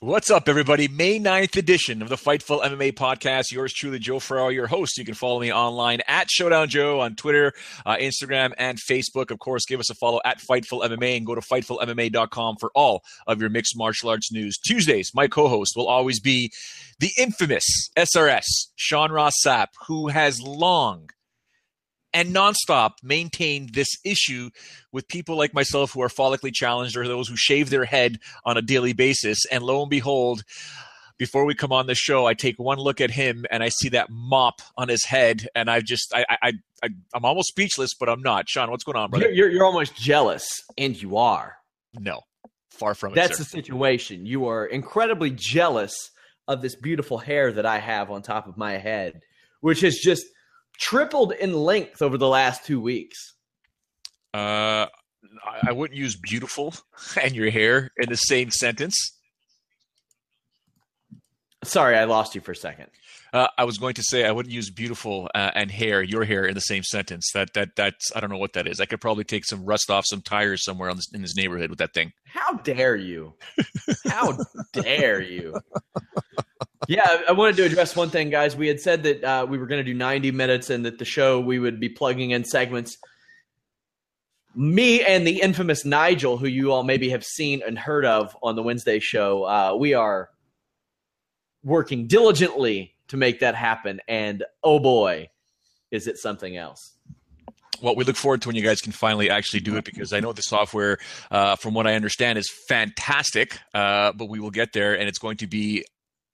What's up, everybody? May 9th edition of the Fightful MMA podcast. Yours truly, Joe Ferraro, your host. You can follow me online at Showdown Joe on Twitter, uh, Instagram, and Facebook. Of course, give us a follow at Fightful MMA and go to FightfulMMA.com for all of your mixed martial arts news. Tuesdays, my co host will always be the infamous SRS, Sean Ross Sapp, who has long and nonstop maintained this issue with people like myself who are follically challenged or those who shave their head on a daily basis. And lo and behold, before we come on the show, I take one look at him and I see that mop on his head, and I just I I, I am almost speechless, but I'm not. Sean, what's going on, brother? You're, you're, you're almost jealous, and you are. No, far from it. That's the situation. You are incredibly jealous of this beautiful hair that I have on top of my head, which is just tripled in length over the last two weeks. Uh, I wouldn't use beautiful and your hair in the same sentence. Sorry, I lost you for a second. Uh, I was going to say I wouldn't use beautiful uh, and hair, your hair, in the same sentence. That that that's I don't know what that is. I could probably take some rust off some tires somewhere this, in this neighborhood with that thing. How dare you? How dare you? Yeah, I wanted to address one thing, guys. We had said that uh, we were going to do 90 minutes and that the show we would be plugging in segments. Me and the infamous Nigel, who you all maybe have seen and heard of on the Wednesday show, uh, we are working diligently to make that happen. And oh boy, is it something else well, we look forward to when you guys can finally actually do it because I know the software, uh, from what I understand, is fantastic. Uh, but we will get there, and it's going to be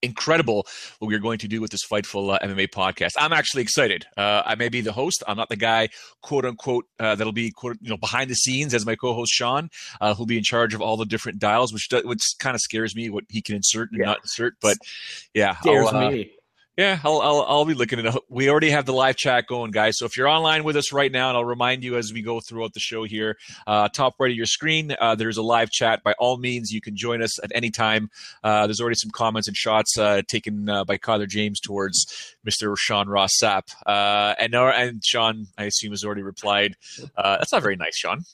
incredible what we're going to do with this Fightful uh, MMA podcast. I'm actually excited. Uh, I may be the host. I'm not the guy, quote unquote, uh, that'll be quote, you know behind the scenes as my co-host Sean, uh, who'll be in charge of all the different dials, which which kind of scares me what he can insert and yeah. not insert. But yeah, scares uh, me. Yeah, I'll, I'll, I'll be looking at it. We already have the live chat going, guys. So if you're online with us right now, and I'll remind you as we go throughout the show here, uh, top right of your screen, uh, there's a live chat. By all means, you can join us at any time. Uh, there's already some comments and shots uh, taken uh, by Kyler James towards Mr. Sean Ross Sapp. Uh, and, and Sean, I assume, has already replied. that's not very nice, Sean.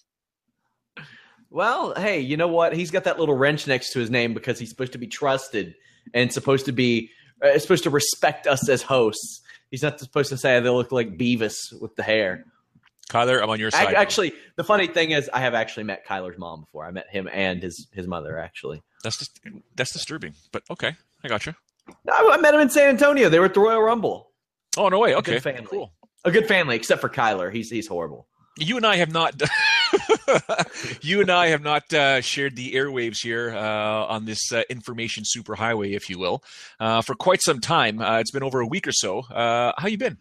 Well, hey, you know what? He's got that little wrench next to his name because he's supposed to be trusted and supposed to be Uh, is supposed to respect us as hosts. He's not supposed to say they look like Beavis with the hair. Kyler, I'm on your side. I, actually, the funny thing is, I have actually met Kyler's mom before. I met him and his his mother. Actually, that's just, that's disturbing. But okay, I got you. I, I met him in San Antonio. They were at the Royal Rumble. Oh no way! Okay, a good family. Cool. A good family, except for Kyler. He's he's horrible. You and I have not. you and I have not uh, shared the airwaves here uh, on this uh, information superhighway, if you will, uh, for quite some time. Uh, it's been over a week or so. Uh, how you been?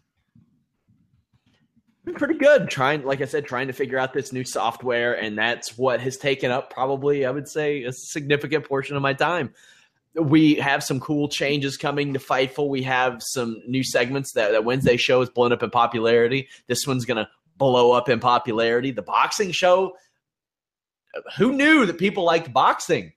Been pretty good. Trying, like I said, trying to figure out this new software, and that's what has taken up probably, I would say, a significant portion of my time. We have some cool changes coming to Fightful. We have some new segments that, that Wednesday show has blown up in popularity. This one's going to blow up in popularity. The boxing show, who knew that people liked boxing?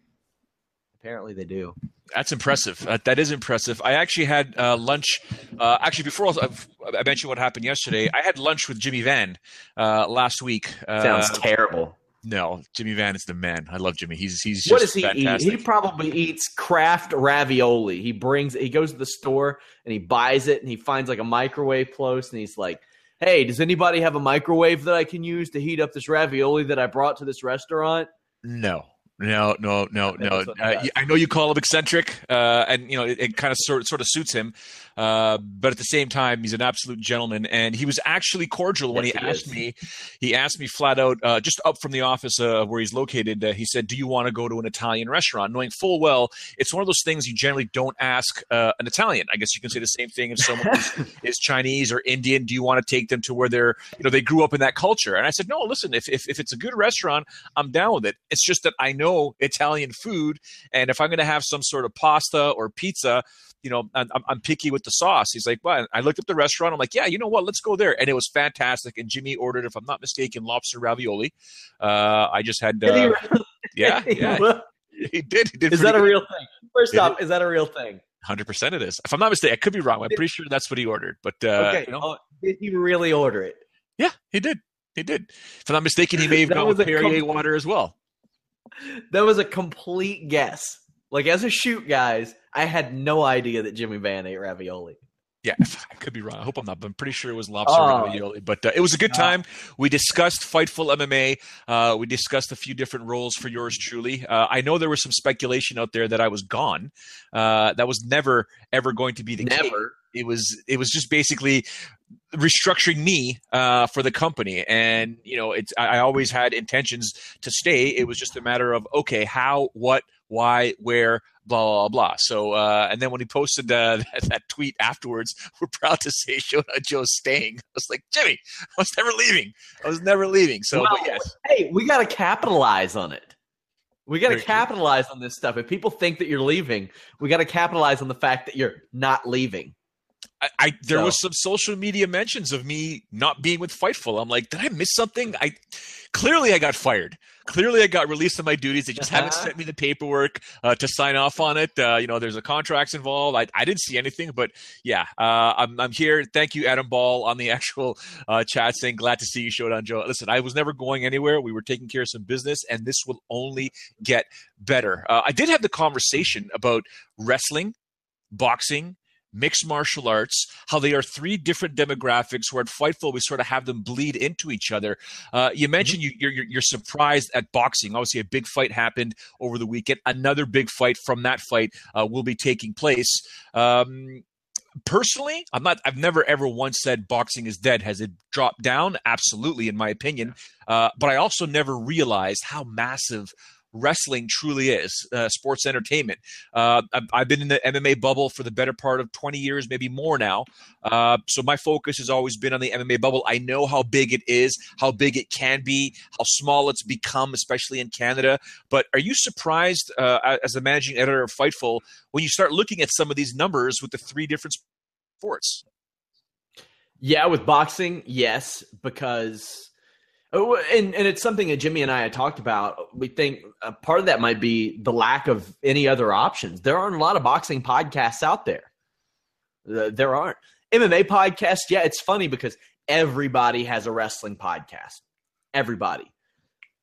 Apparently, they do. That's impressive. Uh, that is impressive. I actually had uh, lunch. Uh, actually, before I, I, mentioned what happened yesterday, I had lunch with Jimmy Van uh, last week. Uh, Sounds terrible. No, Jimmy Van is the man. I love Jimmy. He's he's what does he fantastic. eat? He probably eats Kraft ravioli. He brings he goes to the store and he buys it and he finds like a microwave close and he's like, "Hey, does anybody have a microwave that I can use to heat up this ravioli that I brought to this restaurant?" No, no, no, no, no. Uh, I know you call him eccentric, uh, and you know it, it, kind of sort sort of suits him. Uh, but at the same time, he's an absolute gentleman, and he was actually cordial when yes, he, he asked me. He asked me flat out, uh, just up from the office uh, where he's located. Uh, he said, "Do you want to go to an Italian restaurant?" Knowing full well it's one of those things you generally don't ask uh, an Italian. I guess you can say the same thing if someone is, is, Chinese or Indian. Do you want to take them to where they're, you know, they grew up in that culture? And I said, "No, listen. If if, if it's a good restaurant, I'm down with it. It's just that I know Italian food, and if I'm going to have some sort of pasta or pizza." You know, I'm, I'm, picky with the sauce. He's like, well, I looked up the restaurant. I'm like, yeah, you know what? Let's go there. And it was fantastic. And Jimmy ordered, if I'm not mistaken, lobster ravioli. Uh, I just had, uh, yeah, yeah, he did. He did is that a real thing? First off, is that a real thing? Hundred percent, it is. If I'm not mistaken, I could be wrong. I'm pretty sure that's what he ordered. But uh, okay, you know, oh, did he really order it? Yeah, he did. He did. If I'm not mistaken, he may have gone with Perrier com- water as well. That was a complete guess. Like as a shoot, guys, I had no idea that Jimmy Van ate ravioli. Yeah, I could be wrong. I hope I'm not, but I'm pretty sure it was lobster oh. ravioli. But uh, it was a good time. We discussed Fightful MMA. Uh, we discussed a few different roles for yours truly. Uh, I know there was some speculation out there that I was gone. Uh, that was never ever going to be the case. never. case. It was it was just basically restructuring me uh, for the company and you know it's I, I, always had intentions to stay it was just a matter of okay how what why where blah blah blah so uh, and then when he posted uh, that, that, tweet afterwards we're proud to say Showdown Joe's staying i was like jimmy i was never leaving. I was never leaving. So well, yes. hey we got to capitalize on it. We got to capitalize on this stuff. If people think that you're leaving we got to capitalize on the fact that you're not leaving I, I there so. was some social media mentions of me not being with Fightful. I'm like, did I miss something? I clearly I got fired. Clearly I got released on my duties. They just uh-huh. haven't sent me the paperwork uh, to sign off on it. Uh, you know, there's a contracts involved. I, I didn't see anything, but yeah, uh, I'm, I'm here. Thank you, Adam Ball, on the actual uh, chat saying, glad to see you, Showdown Joe. Listen, I was never going anywhere. We were taking care of some business, and this will only get better. Uh, I did have the conversation about wrestling, boxing, mixed martial arts, how they are three different demographics. Where at Fightful we sort of have them bleed into each other. Uh, you mentioned mm-hmm. you, are you're, you're surprised at boxing. Obviously, a big fight happened over the weekend. Another big fight from that fight uh, will be taking place. Um, personally i'm not i've never ever once said boxing is dead has it dropped down absolutely in my opinion uh, but i also never realized how massive wrestling truly is uh, sports entertainment. Uh, I've, I've, been in the MMA bubble for the better part of 20 years, maybe more now. Uh, so my focus has always been on the MMA bubble. I know how big it is, how big it can be, how small it's become, especially in Canada. But are you surprised, uh, as the managing editor of Fightful, when you start looking at some of these numbers with the three different sports? Yeah, with boxing, yes, because Oh, and, and it's something that Jimmy and I had talked about. We think a part of that might be the lack of any other options. There aren't a lot of boxing podcasts out there. Uh, there aren't. MMA podcasts, yeah, it's funny because everybody has a wrestling podcast. Everybody.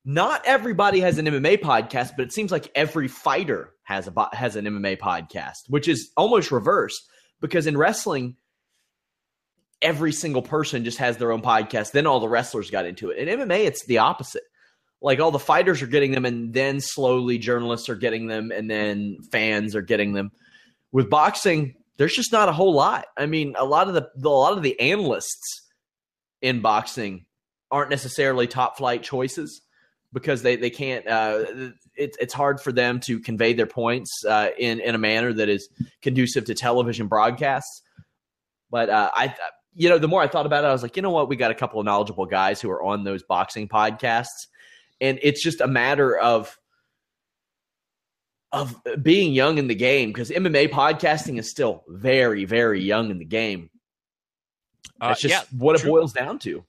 Not everybody has an MMA podcast, but it seems like every fighter has a has an MMA podcast, which is almost reversed because in wrestling – every single person just has their own podcast. Then all the wrestlers got into it. In MMA, it's the opposite. Like all the fighters are getting them, and then slowly journalists are getting them, and then fans are getting them. With boxing, there's just not a whole lot. I mean, a lot of the, a lot of the analysts in boxing aren't necessarily top flight choices because they they can't. Uh, it's it's hard for them to convey their points uh, in in a manner that is conducive to television broadcasts. But uh, I you know, the more I thought about it, I was like, you know what? We got a couple of knowledgeable guys who are on those boxing podcasts. And it's just a matter of of being young in the game because MMA podcasting is still very, very young in the game. That's uh, just yeah, what true. it boils down to.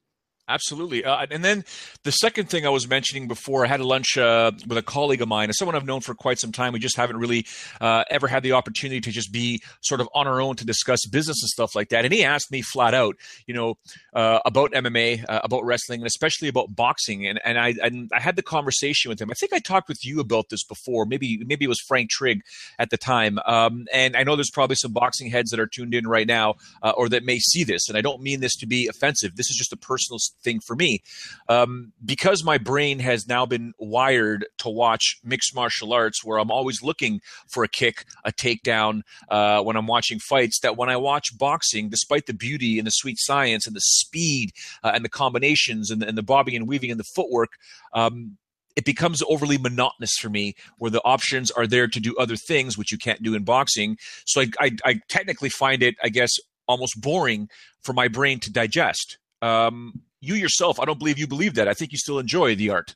Absolutely. Uh, and then the second thing I was mentioning before, I had a lunch uh, with a colleague of mine, someone I've known for quite some time. We just haven't really uh, ever had the opportunity to just be sort of on our own to discuss business and stuff like that. And he asked me flat out, you know, uh, about MMA, uh, about wrestling, and especially about boxing. And and I and I had the conversation with him. I think I talked with you about this before. Maybe maybe it was Frank Trigg at the time. Um, and I know there's probably some boxing heads that are tuned in right now uh, or that may see this. And I don't mean this to be offensive. This is just a personal thing for me. Um, because my brain has now been wired to watch mixed martial arts, where I'm always looking for a kick, a takedown uh, when I'm watching fights, that when I watch boxing, despite the beauty and the sweet science and the speed uh, and the combinations and the, and the bobbing and weaving and the footwork, um, it becomes overly monotonous for me where the options are there to do other things which you can't do in boxing so I, I, I technically find it i guess almost boring for my brain to digest um, you yourself, I don't believe you believe that. I think you still enjoy the art.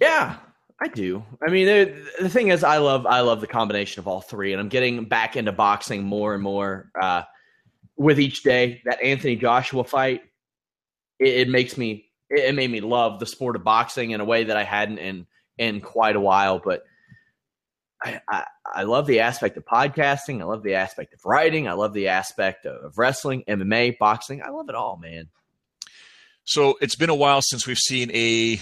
Yeah, I do. I mean, the thing is, I love I love the combination of all three, and I'm getting back into boxing more and more uh, with each day. That Anthony Joshua fight, it, it makes me it made me love the sport of boxing in a way that I hadn't in in quite a while. But I, I, love the aspect of podcasting. I love the aspect of writing. I love the aspect of wrestling, MMA, boxing. I love it all, man. So it's been a while since we've seen a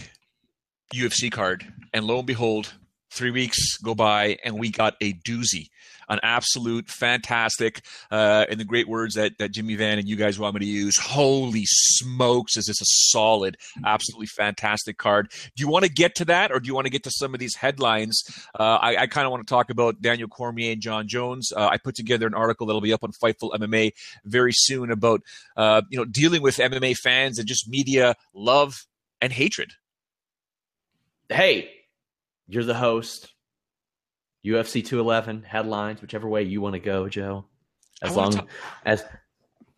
UFC card, and lo and behold, three weeks go by and we got a doozy an absolute fantastic, uh, in the great words that, that Jimmy Van and you guys want me to use. Holy smokes, is this a solid, absolutely fantastic card? Do you want to get to that, or do you want to get to some of these headlines? Uh, I, I kind of want to talk about Daniel Cormier and Jon Jones. Uh, I put together an article that'll be up on Fightful MMA very soon about uh, you know dealing with MMA fans and just media love and hatred. Hey, you're the host. UFC 211 headlines, whichever way you want to go, Joe. As long talk- as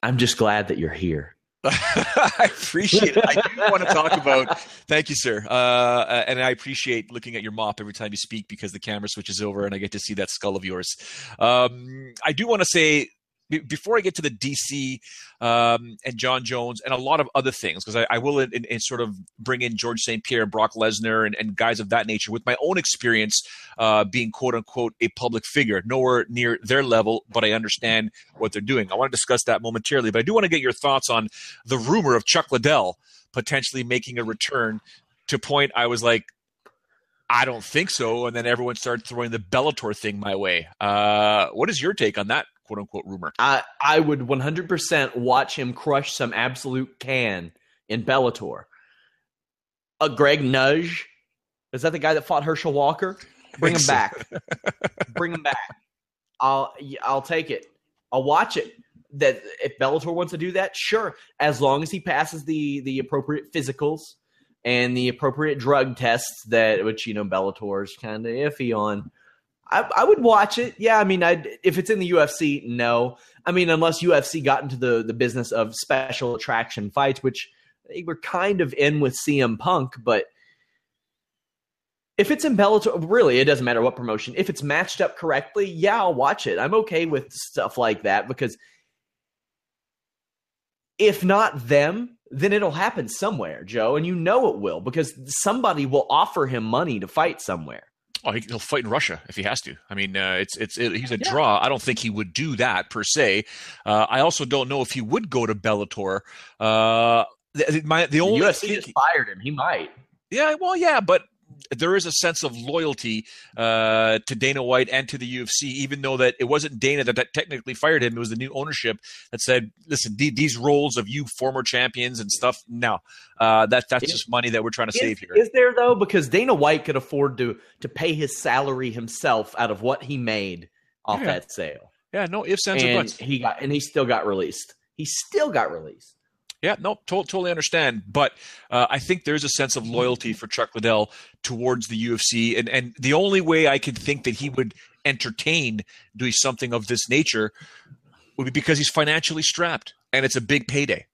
I'm just glad that you're here. I appreciate it. I do want to talk about. Thank you, sir. Uh, and I appreciate looking at your mop every time you speak because the camera switches over and I get to see that skull of yours. Um, I do want to say before I get to the DC um, and Jon Jones and a lot of other things, because I, I, will in, in, sort of bring in George St. Pierre, Brock Lesnar, and, and, guys of that nature with my own experience uh, being quote unquote a public figure, nowhere near their level, but I understand what they're doing. I want to discuss that momentarily, but I do want to get your thoughts on the rumor of Chuck Liddell potentially making a return. To point, I was like, I don't think so. And then everyone started throwing the Bellator thing my way. Uh, what is your take on that quote unquote rumor. I I would 100% watch him crush some absolute can in Bellator. A Greg Nagy, is that the guy that fought Herschel Walker? Bring him back. Bring him back. I'll I'll take it. I'll watch it. That if Bellator wants to do that, sure, as long as he passes the the appropriate physicals and the appropriate drug tests that which you know Bellator's kind of iffy on. I, I, would watch it. Yeah, I mean, I if it's in the UFC, no. I mean, unless UFC got into the the business of special attraction fights, which they were kind of in with CM Punk, but if it's in Bellator, really, it doesn't matter what promotion. If it's matched up correctly, yeah, I'll watch it. I'm okay with stuff like that because if not them, then it'll happen somewhere, Joe, and you know it will because somebody will offer him money to fight somewhere. Oh, he, will fight in Russia if he has to. I mean, uh, it's it's it, he's a yeah. draw. I don't think he would do that per se. Uh, I also don't know if he would go to Bellator. Uh, the, my the only the UFC just fired him. He might. Yeah, well, yeah, but there is a sense of loyalty uh, to Dana White and to the UFC, even though that it wasn't Dana that, that technically fired him. It was the new ownership that said, "Listen, d- these roles of you former champions and stuff. No, uh, that that's is, just money that we're trying to is, save here." Is there though? Because Dana White could afford to to pay his salary himself out of what he made off yeah. that sale. Yeah, no ifs, ands, and buts. He got and he still got released. He still got released. Yeah, no, to- totally understand. But uh, I think there's a sense of loyalty for Chuck Liddell towards the UFC, and and the only way I could think that he would entertain doing something of this nature would be because he's financially strapped, and it's a big payday.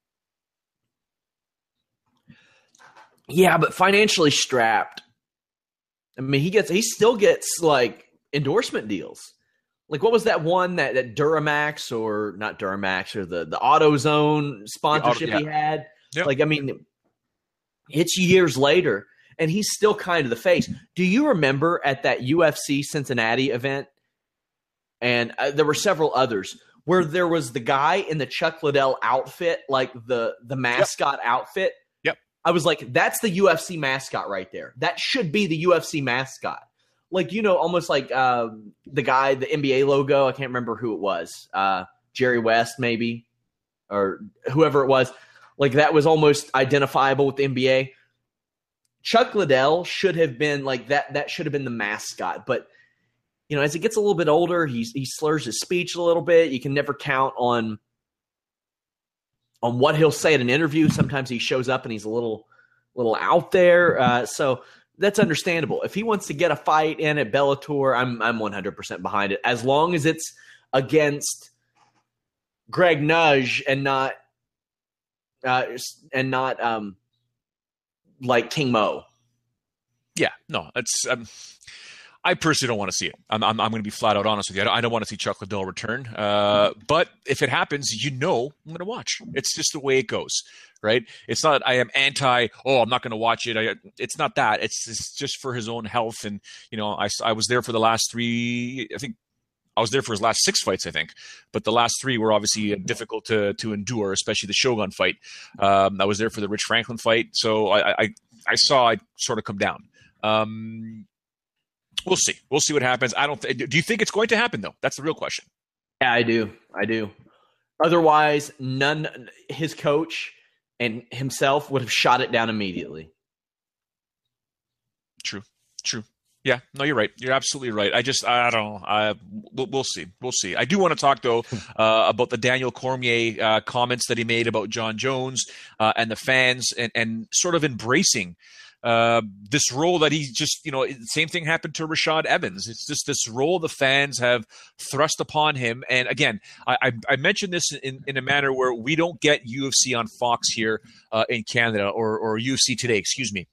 Yeah, but financially strapped. I mean, he gets he still gets like endorsement deals. Like what was that one that, that Duramax or not Duramax or the the AutoZone sponsorship yeah. he had? Yep. Like I mean, it's years later, and he's still kind of the face. Do you remember at that UFC Cincinnati event? And uh, there were several others where there was the guy in the Chuck Liddell outfit, like the the mascot outfit. Yep. I was like, that's the UFC mascot right there. That should be the UFC mascot. Like you know, almost like uh, the guy, the NBA logo. I can't remember who it was. Uh, Jerry West, maybe, or whoever it was. Like that was almost identifiable with the NBA. Chuck Liddell should have been like that. That should have been the mascot, but you know, as he gets a little bit older, he he slurs his speech a little bit. You can never count on on what he'll say at an interview. Sometimes he shows up and he's a little little out there. Uh, so that's understandable. If he wants to get a fight in at Bellator, I'm I'm 100% behind it. As long as it's against Greg Nagy and not uh, and not um like King Mo. Yeah, no, it's. Um, I personally don't want to see it. I'm, I'm, I'm going to be flat out honest with you. I don't, I don't want to see Chuck Liddell return. Uh, but if it happens, you know I'm going to watch. It's just the way it goes, right? It's not I am anti. Oh, I'm not going to watch it. I, it's not that. It's, it's just for his own health. And you know, I, I was there for the last three. I think I was there for his last six fights, I think, but the last three were obviously difficult to to endure, especially the Shogun fight. Um, I was there for the Rich Franklin fight, so I I, I saw it sort of come down. Um, we'll see. We'll see what happens. I don't. Th- do you think it's going to happen though? That's the real question. Yeah, I do. I do. Otherwise, none. His coach and himself would have shot it down immediately. True. True. Yeah, no, you're right. You're absolutely right. I just, I don't know. I, we'll, we'll see. We'll see. I do want to talk though uh, about the Daniel Cormier uh, comments that he made about Jon Jones uh, and the fans, and, and sort of embracing uh, this role that he just, you know, same thing happened to Rashad Evans. It's just this role the fans have thrust upon him. And again, I, I, mentioned this in, in a manner where we don't get UFC on Fox here uh, in Canada or, or UFC Today, excuse me.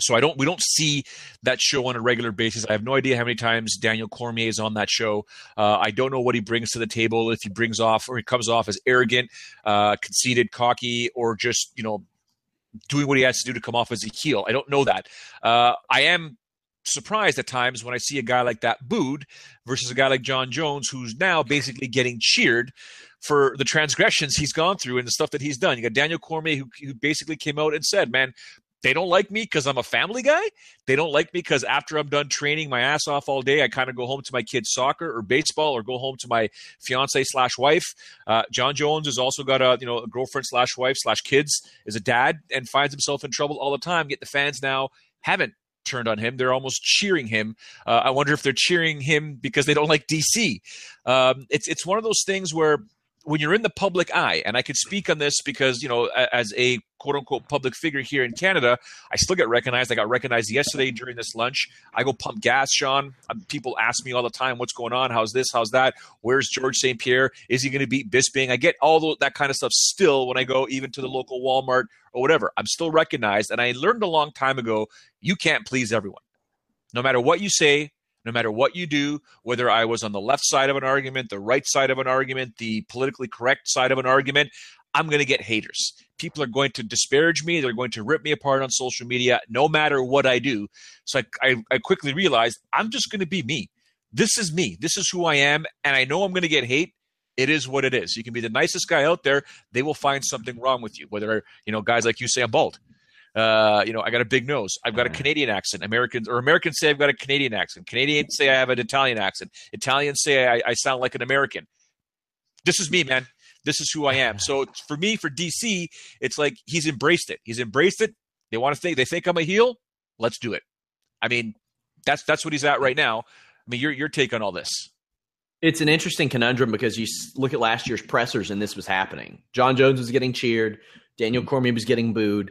So I don't we don't see that show on a regular basis. I have no idea how many times Daniel Cormier is on that show. Uh, I don't know what he brings to the table. If he brings off or he comes off as arrogant, uh, conceited, cocky, or just you know doing what he has to do to come off as a heel. I don't know that. Uh, I am surprised at times when I see a guy like that booed versus a guy like Jon Jones, who's now basically getting cheered for the transgressions he's gone through and the stuff that he's done. You got Daniel Cormier, who, who basically came out and said, "Man, they don't like me because I'm a family guy. They don't like me because after I'm done training my ass off all day, I kind of go home to my kids' soccer or baseball, or go home to my fiance slash wife. Uh, Jon Jones has also got a you know a girlfriend slash wife slash kids, is a dad, and finds himself in trouble all the time. Yet the fans now haven't turned on him. They're almost cheering him. Uh, I wonder if they're cheering him because they don't like DC. Um, it's it's one of those things where when you're in the public eye, and I could speak on this because, you know, as a quote unquote public figure here in Canada, I still get recognized. I got recognized yesterday during this lunch. I go pump gas, Sean. Um, people ask me all the time, what's going on? How's this? How's that? Where's George St. Pierre? Is he going to beat Bisping? I get all that kind of stuff still when I go even to the local Walmart or whatever. I'm still recognized. And I learned a long time ago you can't please everyone. No matter what you say, no matter what you do, whether I was on the left side of an argument, the right side of an argument, the politically correct side of an argument, I'm going to get haters. People are going to disparage me. They're going to rip me apart on social media, no matter what I do. So I, I, I quickly realized I'm just going to be me. This is me. This is who I am. And I know I'm going to get hate. It is what it is. You can be the nicest guy out there. They will find something wrong with you. Whether, you know, guys like you say I'm bald. Uh, you know, I got a big nose. I've got a Canadian accent. Americans or Americans say I've got a Canadian accent. Canadians say I have an Italian accent. Italians say I, I sound like an American. This is me, man. This is who I am. So for me, for DC, it's like he's embraced it. He's embraced it. They want to think they think I'm a heel. Let's do it. I mean, that's that's what he's at right now. I mean, your your take on all this. It's an interesting conundrum because you look at last year's pressers and this was happening. Jon Jones was getting cheered. Daniel Cormier was getting booed.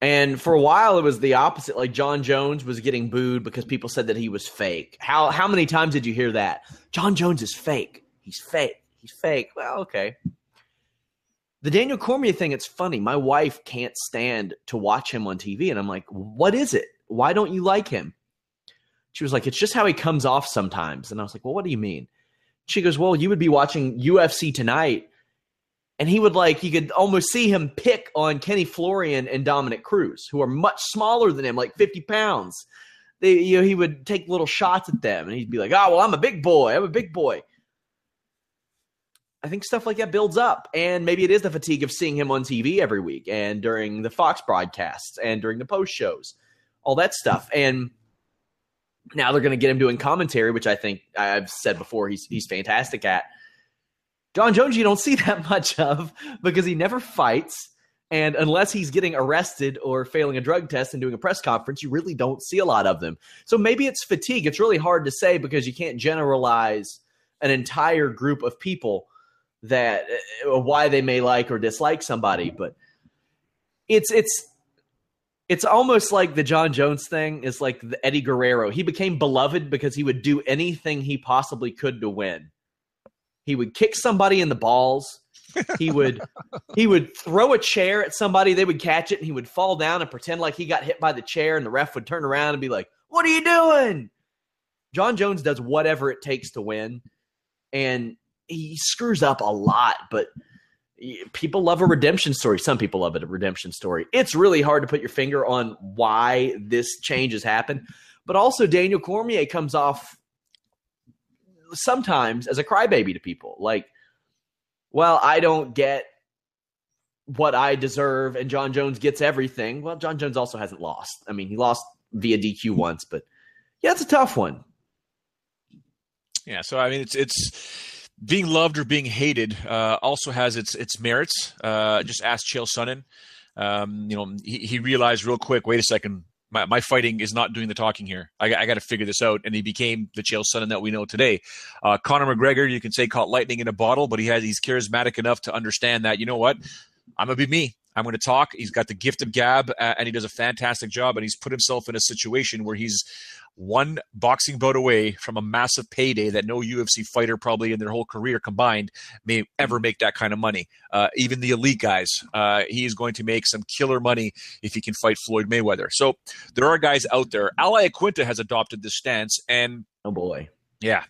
And for a while, it was the opposite. Like Jon Jones was getting booed because people said that he was fake. How how many times did you hear that? Jon Jones is fake. He's fake. He's fake. Well, okay. The Daniel Cormier thing, it's funny. My wife can't stand to watch him on TV. And I'm like, what is it? Why don't you like him? She was like, it's just how he comes off sometimes. And I was like, well, what do you mean? she goes, Well, you would be watching UFC tonight. And he would like, you could almost see him pick on Kenny Florian and Dominick Cruz, who are much smaller than him, like 50 pounds. They, you know, he would take little shots at them and he'd be like, Oh, well, I'm a big boy. I'm a big boy. I think stuff like that builds up. And maybe it is the fatigue of seeing him on TV every week and during the Fox broadcasts and during the post shows, all that stuff. And now they're going to get him doing commentary, which I think I've said before he's he's fantastic at. Jon Jones, you don't see that much of because he never fights. And unless he's getting arrested or failing a drug test and doing a press conference, you really don't see a lot of them. So maybe it's fatigue. It's really hard to say because you can't generalize an entire group of people that uh, why they may like or dislike somebody. But it's it's it's almost like the Jon Jones thing is like the Eddie Guerrero. He became beloved because he would do anything he possibly could to win. He would kick somebody in the balls. He would he would throw a chair at somebody, they would catch it and he would fall down and pretend like he got hit by the chair and the ref would turn around and be like, "What are you doing?" Jon Jones does whatever it takes to win and he screws up a lot, but people love a redemption story. Some people love it, a redemption story. It's really hard to put your finger on why this change has happened. But also, Daniel Cormier comes off sometimes as a crybaby to people. Like, well, I don't get what I deserve, and Jon Jones gets everything. Well, Jon Jones also hasn't lost. I mean, he lost via DQ once, but yeah, it's a tough one. Yeah, so I mean, it's it's being loved or being hated uh, also has its its merits. Uh, just ask Chael Sonnen. Um, you know, he, he, realized real quick. Wait a second, my, my fighting is not doing the talking here. I, I got to figure this out, and he became the Chael Sonnen that we know today. Uh, Conor McGregor, you can say caught lightning in a bottle, but he has he's charismatic enough to understand that you know what, I'm gonna be me. I'm going to talk. He's got the gift of gab, uh, and he does a fantastic job. And he's put himself in a situation where he's one boxing bout away from a massive payday that no UFC fighter probably in their whole career combined may ever make that kind of money. Uh, even the elite guys, uh, he is going to make some killer money if he can fight Floyd Mayweather. So there are guys out there. Al Iaquinta has adopted this stance, and oh boy, yeah.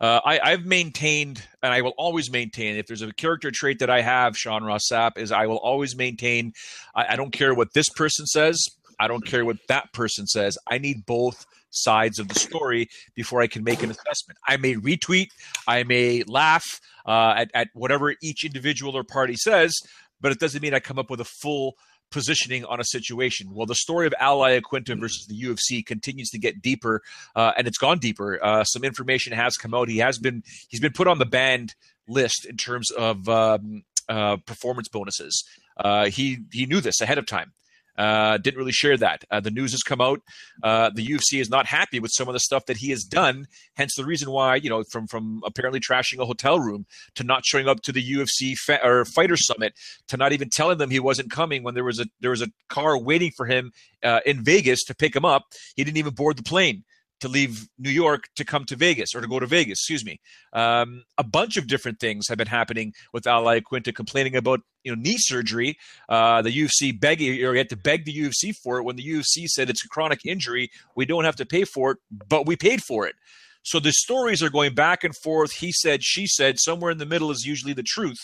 Uh, I, have maintained, and I will always maintain, if there's a character trait that I have, Sean Ross Sapp, is I will always maintain, I, I don't care what this person says, I don't care what that person says. I need both sides of the story before I can make an assessment. I may retweet, I may laugh uh, at, at whatever each individual or party says, but it doesn't mean I come up with a full positioning on a situation. Well, the story of Al Iaquinta versus the UFC continues to get deeper, uh, and it's gone deeper. Uh, some information has come out. He has been he's been put on the banned list in terms of um, uh, performance bonuses. Uh, he he knew this ahead of time. Uh, didn't really share that. Uh, the news has come out. Uh, the UFC is not happy with some of the stuff that he has done. Hence the reason why, you know, from from apparently trashing a hotel room to not showing up to the UFC fa- or fighter summit to not even telling them he wasn't coming when there was a there was a car waiting for him uh, in Vegas to pick him up. He didn't even board the plane to leave New York to come to Vegas or to go to Vegas, excuse me. Um, a bunch of different things have been happening with Al Iaquinta complaining about you know knee surgery. Uh, the UFC begging or you had to beg the UFC for it when the UFC said it's a chronic injury. We don't have to pay for it, but we paid for it. So the stories are going back and forth. He said, she said. Somewhere in the middle is usually the truth.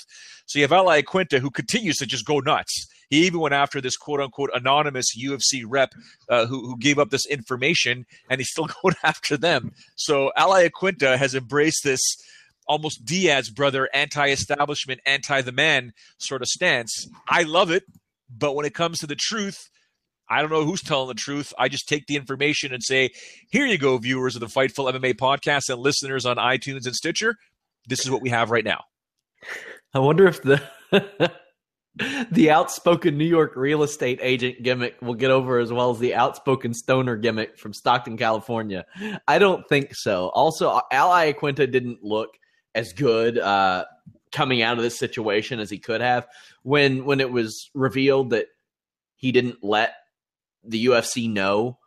So you have Al Iaquinta who continues to just go nuts. He even went after this quote unquote anonymous UFC rep uh, who, who gave up this information, and he's still going after them. So Al Iaquinta has embraced this almost Diaz brother anti-establishment, anti-the man sort of stance. I love it, but when it comes to the truth, I don't know who's telling the truth. I just take the information and say, here you go, viewers of the Fightful MMA podcast and listeners on iTunes and Stitcher. This is what we have right now. I wonder if the the outspoken New York real estate agent gimmick will get over as well as the outspoken stoner gimmick from Stockton, California. I don't think so. Also, Al Iaquinta didn't look as good uh, coming out of this situation as he could have when when it was revealed that he didn't let the UFC know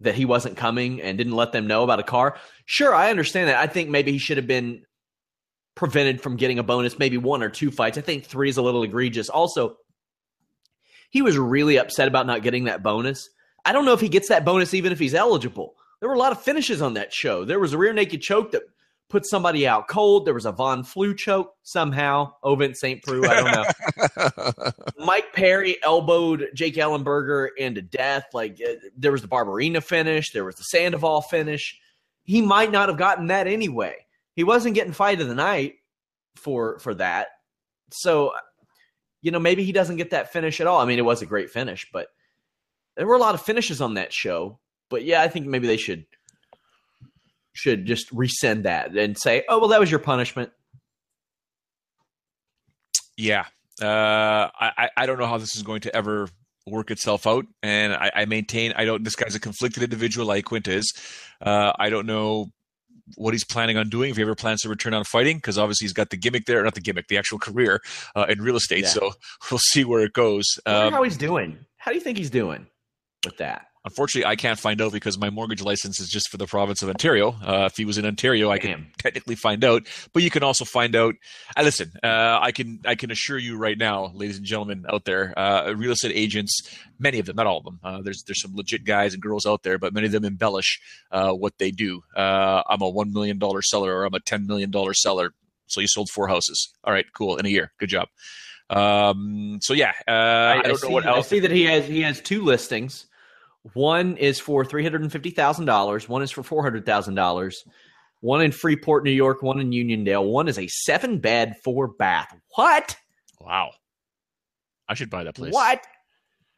that he wasn't coming and didn't let them know about a car. Sure, I understand that. I think maybe he should have been prevented from getting a bonus, maybe one or two fights. I think three is a little egregious. Also, he was really upset about not getting that bonus. I don't know if he gets that bonus even if he's eligible. There were a lot of finishes on that show. There was a rear naked choke that put somebody out cold. There was a Von Flue choke somehow. Ovince St. Preux, I don't know. Mike Perry elbowed Jake Ellenberger into death. Like uh, there was the Barberena finish, there was the Sandoval finish. He might not have gotten that anyway. He wasn't getting fight of the night for for that. So, you know, maybe he doesn't get that finish at all. I mean, it was a great finish, but there were a lot of finishes on that show. But yeah, I think maybe they should should just resend that and say, "Oh, well, that was your punishment." Yeah, uh, I I don't know how this is going to ever work itself out, and I, I maintain I don't. This guy's a conflicted individual, like Quint is. Uh, I don't know what he's planning on doing if he ever plans to return on fighting because obviously he's got the gimmick there not the gimmick the actual career uh, in real estate yeah. so we'll see where it goes um, how he's doing how do you think he's doing with that Unfortunately, I can't find out because my mortgage license is just for the province of Ontario. Uh, if he was in Ontario, I can technically find out. But you can also find out. Uh, listen, uh, I can I can assure you right now, ladies and gentlemen out there, uh, real estate agents, many of them, not all of them. Uh, there's there's some legit guys and girls out there, but many of them embellish uh, what they do. I'm a one million dollar seller, or I'm a ten million dollar seller. So you sold four houses. All right, cool. In a year, good job. Um, so yeah, I, I, don't I know see, what else. I see that he has he has two listings. One is for three hundred and fifty thousand dollars. One is for four hundred thousand dollars. One in Freeport, New York. One in Uniondale. One is a seven bed, four bath. What? Wow! I should buy that place. What?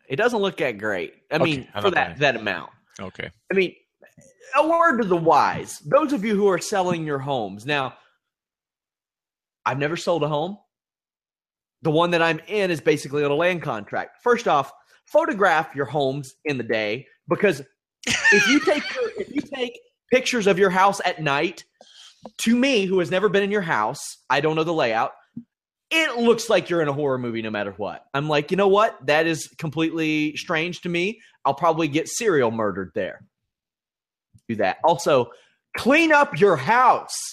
It doesn't look that great. I okay, mean, for that that amount. Okay. I mean, a word to the wise. Those of you who are selling your homes now. I've never sold a home. The one that I'm in is basically on a land contract. First off, photograph your homes in the day because if you take if you take pictures of your house at night, to me, who has never been in your house, I don't know the layout. It looks like you're in a horror movie no matter what. I'm like, you know what? That is completely strange to me. I'll probably get serial murdered there. Do that. Also, clean up your house.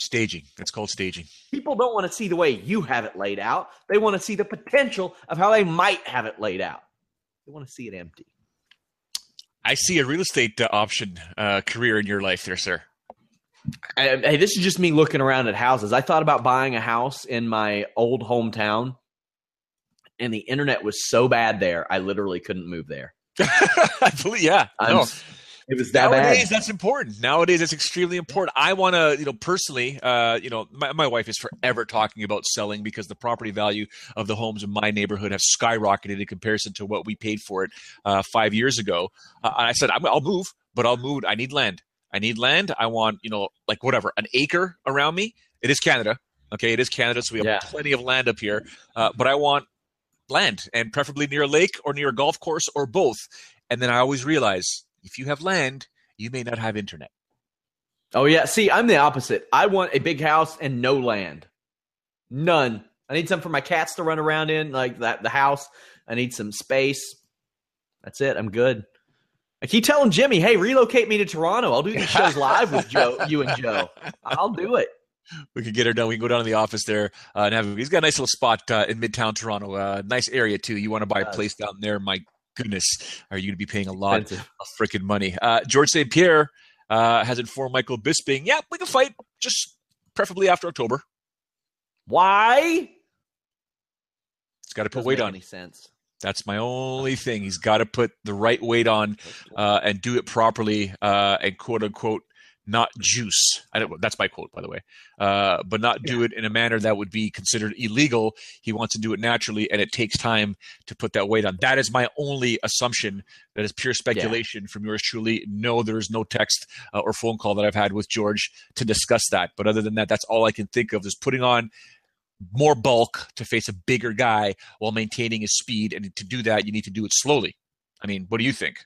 Staging. It's called staging. People don't want to see the way you have it laid out. They want to see the potential of how they might have it laid out. They want to see it empty. I see a real estate uh, option uh, career in your life there, sir. Hey, this is just me looking around at houses. I thought about buying a house in my old hometown, and the internet was so bad there, I literally couldn't move there. I believe, yeah. I'm, no. It was that nowadays. Bad. That's important. Nowadays, that's extremely important. I want to, you know, personally, uh, you know, my, my wife is forever talking about selling because the property value of the homes in my neighborhood have skyrocketed in comparison to what we paid for it uh, five years ago. Uh, I said, I'll move, but I'll move. I need land. I need land. I want, you know, like whatever, an acre around me. It is Canada. Okay, it is Canada, so we have yeah. plenty of land up here. Uh, but I want land, and preferably near a lake or near a golf course or both. And then I always realize if you have land, you may not have internet. Oh yeah, see, I'm the opposite. I want a big house and no land. None. I need some for my cats to run around in, like that the house. I need some space. That's it. I'm good. I keep telling Jimmy, "Hey, relocate me to Toronto. I'll do these shows live with Joe, you and Joe. I'll do it." We could get her done. We can go down to the office there uh, and have. He's got a nice little spot uh, in Midtown Toronto. Uh, nice area too. You want to buy a place down there? My goodness, are you going to be paying a lot of freaking money? Uh, George St. Pierre uh, has informed Michael Bisping, yeah, we can fight, just preferably after October. Why? It's got to put weight on. Any sense? That's my only thing. He's got to put the right weight on uh, and do it properly uh, and quote unquote not juice. I don't, that's my quote, by the way. Uh, but not do it in a manner that would be considered illegal. He wants to do it naturally, and it takes time to put that weight on. That is my only assumption. That is pure speculation yeah. from yours truly. No, there is no text uh, or phone call that I've had with George to discuss that. But other than that, that's all I can think of is putting on more bulk to face a bigger guy while maintaining his speed. And to do that, you need to do it slowly. I mean, what do you think?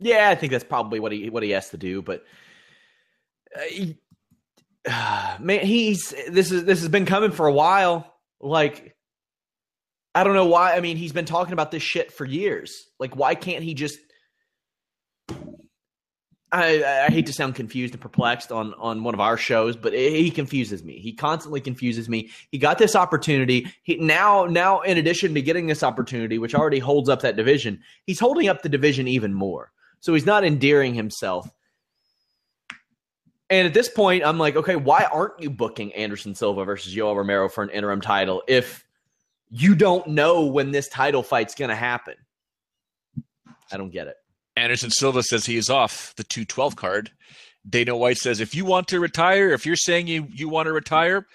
Yeah, I think that's probably what he what he has to do. But uh, man, he's this is this has been coming for a while. Like, I don't know why. I mean, he's been talking about this shit for years. Like, why can't he just? I, I hate to sound confused and perplexed on on one of our shows, but he confuses me. He constantly confuses me. He got this opportunity. He now now in addition to getting this opportunity, which already holds up that division, he's holding up the division even more. So he's not endearing himself And at this point, I'm like, okay, why aren't you booking Anderson Silva versus Yoel Romero for an interim title if you don't know when this title fight's going to happen? I don't get it. Anderson Silva says he is off the 212 card. Dana White says if you want to retire, if you're saying you, you want to retire,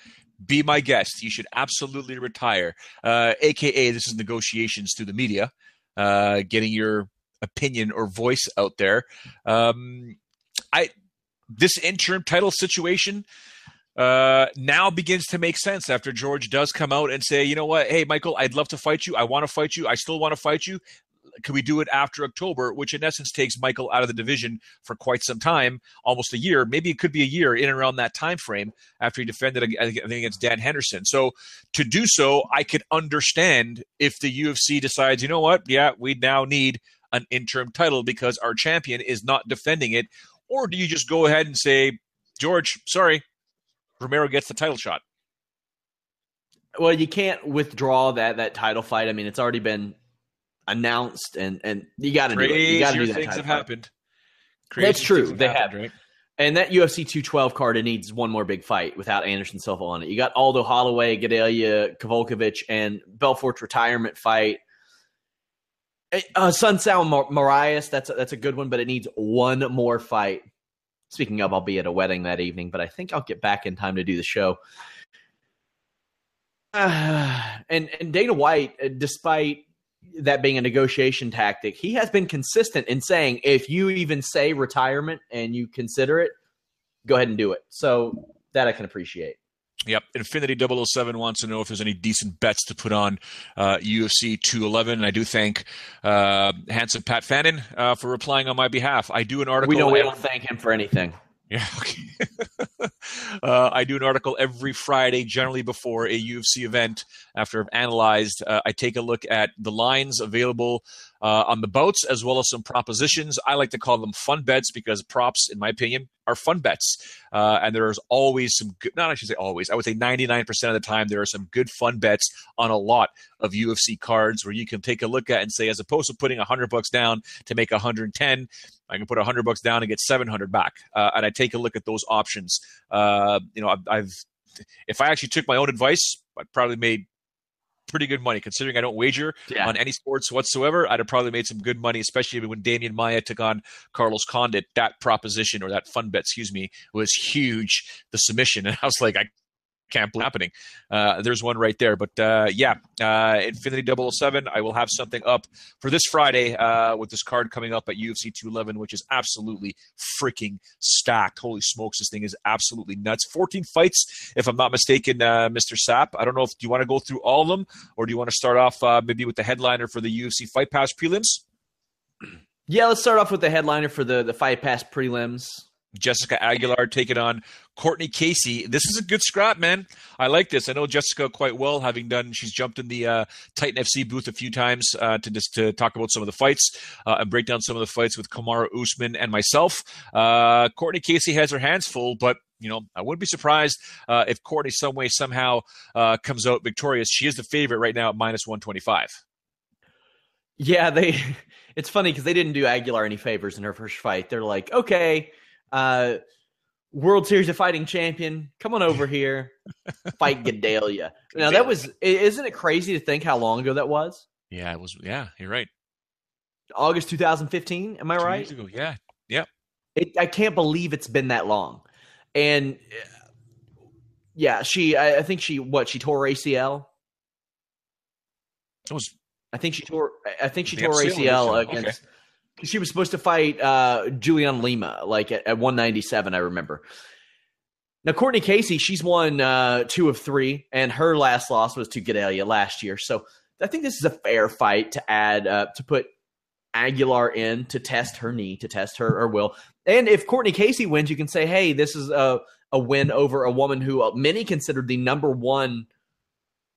be my guest. You should absolutely retire. Uh, AKA, this is negotiations through the media, uh, getting your opinion or voice out there. Um, I this interim title situation uh, now begins to make sense after George does come out and say, you know what, hey Michael, I'd love to fight you. I want to fight you. I still want to fight you. Can we do it after October? Which in essence takes Michael out of the division for quite some time, almost a year. Maybe it could be a year in and around that time frame after he defended against Dan Henderson. So to do so, I could understand if the UFC decides, you know what, yeah, we now need an interim title because our champion is not defending it or do you just go ahead and say, George, sorry, Romero gets the title shot? Well, you can't withdraw that that title fight. I mean, it's already been announced, and and you got to do it. You got to do that. Things have fight. happened. Crazy That's true. They happened, have. Right? And that UFC 212 card, it needs one more big fight without Anderson Silva on it. You got Aldo Holloway, Gadelha, Kowalkiewicz, and Belfort's retirement fight. Eh, uh, Sun Sal Marias, that's a, that's a good one, but it needs one more fight. Speaking of, I'll be at a wedding that evening, but I think I'll get back in time to do the show. Uh, and and Dana White, uh, despite that being a negotiation tactic, he has been consistent in saying if you even say retirement and you consider it, go ahead and do it. So that I can appreciate. Yep. Infinity 007 wants to know if there's any decent bets to put on uh, UFC 211. And I do thank uh, handsome Pat Fannin uh, for replying on my behalf. I do an article. We know we don't thank him for anything. Yeah. Okay. uh, I do an article every Friday, generally before a UFC event. After I've analyzed, uh, I take a look at the lines available uh, on the boats as well as some propositions. I like to call them fun bets because props, in my opinion, are fun bets. Uh, and there's always some good, not I should say always, I would say 99% of the time, there are some good fun bets on a lot of UFC cards where you can take a look at and say, as opposed to putting 100 bucks down to make 110, I can put 100 bucks down and get 700 back. Uh, and I take a look at those options. Uh, you know, I've, I've, if I actually took my own advice, I probably made pretty good money considering I don't wager yeah. on any sports whatsoever. I'd have probably made some good money, especially when Demian Maia took on Carlos Condit. That proposition or that fun bet, excuse me, was huge. The submission, and I was like, I can't believe happening. Uh, there's one right there. But uh, yeah, uh, Infinity 007, I will have something up for this Friday uh, with this card coming up at UFC 211, which is absolutely freaking stacked. Holy smokes, this thing is absolutely nuts. 14 fights, if I'm not mistaken, uh, Mr. Sapp. I don't know if do you want to go through all of them or do you want to start off uh, maybe with the headliner for the UFC Fight Pass prelims? Yeah, let's start off with the headliner for the, the Fight Pass prelims. Jessica Aguilar taking on Courtney Casey. This is a good scrap, man. I like this. I know Jessica quite well, having done. She's jumped in the uh, Titan FC booth a few times uh, to just to talk about some of the fights uh, and break down some of the fights with Kamaru Usman and myself. Uh, Courtney Casey has her hands full, but you know, I wouldn't be surprised uh, if Courtney some way somehow uh, comes out victorious. She is the favorite right now at minus one twenty five. Yeah, they. It's funny because they didn't do Aguilar any favors in her first fight. They're like, okay uh, World Series of Fighting champion, come on over here, fight Gadelha. Now that was, isn't it crazy to think how long ago that was? Yeah, it was. Yeah, you're right. August 2015. Am I Two right? Years ago. Yeah, yeah. It, I can't believe it's been that long, and uh, yeah, she. I, I think she what she tore ACL. It was. I think she tore. I think she tore ACL against. Okay she was supposed to fight uh, Julian Lima, like at, at 197, I remember. Now, Courtney Casey, she's won uh, two of three, and her last loss was to Gadelha last year. So I think this is a fair fight to add, uh, to put Aguilar in to test her knee, to test her, her will. And if Courtney Casey wins, you can say, hey, this is a, a win over a woman who uh, many considered the number one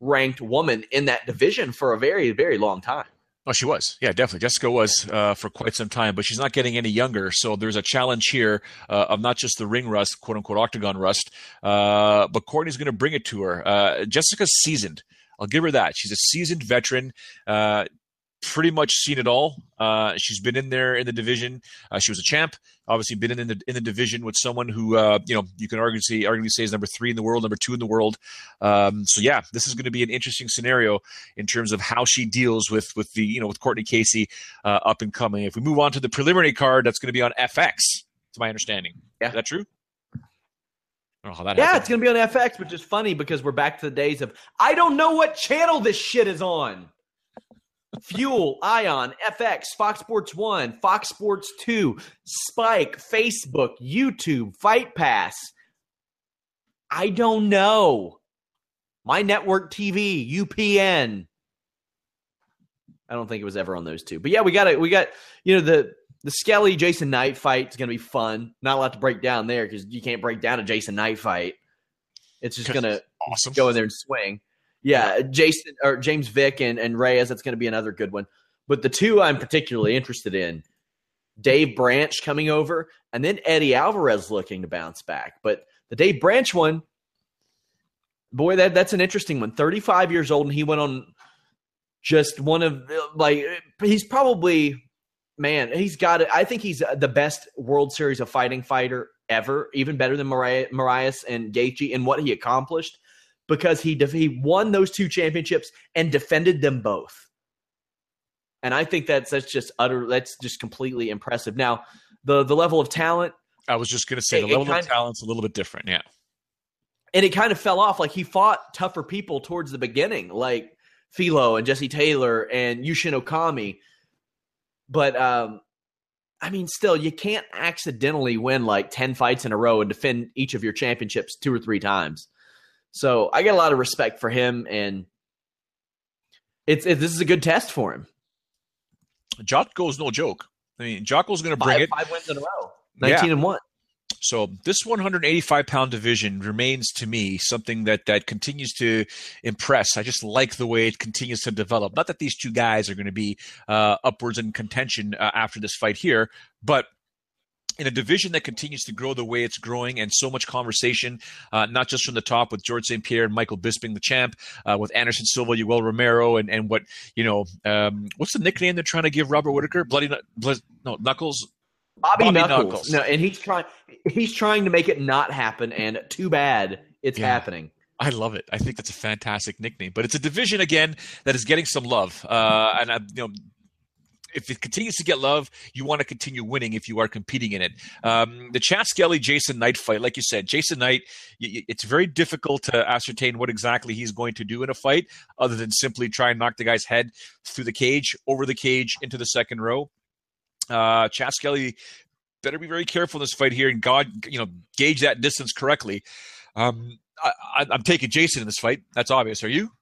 ranked woman in that division for a very, very long time. Oh, she was. Yeah, definitely. Jessica was uh, for quite some time, but she's not getting any younger. So there's a challenge here uh, of not just the ring rust, quote unquote, octagon rust, uh, but Courtney's going to bring it to her. Uh, Jessica's seasoned. I'll give her that. She's a seasoned veteran. Pretty much seen it all. Uh, she's been in there in the division. Uh, she was a champ. Obviously, been in the in the division with someone who uh, you know you can arguably say, arguably say is number three in the world, number two in the world. Um, so yeah, this is going to be an interesting scenario in terms of how she deals with with the you know with Courtney Casey uh, up and coming. If we move on to the preliminary card, that's going to be on FX. To my understanding, yeah, is that true? yeah, happened. it's going to be on FX, which is funny because we're back to the days of I don't know what channel this shit is on. Fuel, Ion, FX, Fox Sports 1, Fox Sports 2, Spike, Facebook, YouTube, Fight Pass. I don't know. My network TV, UPN. I don't think it was ever on those two. But yeah, we got it. We got, you know, the the Skelly Jason Knight fight is going to be fun. Not a lot to break down there because you can't break down a Jason Knight fight. It's just going to awesome. go in there and swing. Yeah, Jason or James Vick and, and Reyes, that's going to be another good one. But the two I'm particularly interested in Dave Branch coming over, and then Eddie Alvarez looking to bounce back. But the Dave Branch one, boy, that that's an interesting one. 35 years old, and he went on just one of like he's probably man, he's got it. I think he's the best World Series of Fighting fighter ever, even better than Mariah, Moraes and Gaethje and what he accomplished because he def- he won those two championships and defended them both. And I think that's that's just utter that's just completely impressive. Now, the the level of talent. I was just going to say it, the level of talent's a little bit different. Yeah. And it kind of fell off. Like he fought tougher people towards the beginning, like Filho and Jesse Taylor and Yushin Okami. But um, I mean, still, you can't accidentally win like 10 fights in a row and defend each of your championships two or three times. So I get a lot of respect for him, and it's it, this is a good test for him. Jocko's no joke. I mean, Jocko's going to bring five, it. Five wins in a row, nineteen yeah. and one. So this 185 pound division remains to me something that that continues to impress. I just like the way it continues to develop. Not that these two guys are going to be uh, upwards in contention uh, after this fight here, but in a division that continues to grow the way it's growing and so much conversation, uh, not just from the top with George St. Pierre and Michael Bisping, the champ, uh, with Anderson Silva, Yoel Romero, and, and what, you know, um, what's the nickname they're trying to give Robert Whitaker? Bloody, Blood, no, Knuckles? Bobby, Bobby Knuckles. Knuckles. No, and he's trying, he's trying to make it not happen, and too bad it's yeah. happening. I love it. I think that's a fantastic nickname. But it's a division again that is getting some love, uh, and I, you know if it continues to get love, you want to continue winning if you are competing in it. Um, the Chas Skelly Jason Knight fight, like you said, Jason Knight, it's very difficult to ascertain what exactly he's going to do in a fight, other than simply try and knock the guy's head through the cage, over the cage, into the second row. Uh, Chas Skelly better be very careful in this fight here, and God, you know, gauge that distance correctly. Um, I, I'm taking Jason in this fight. That's obvious. Are you?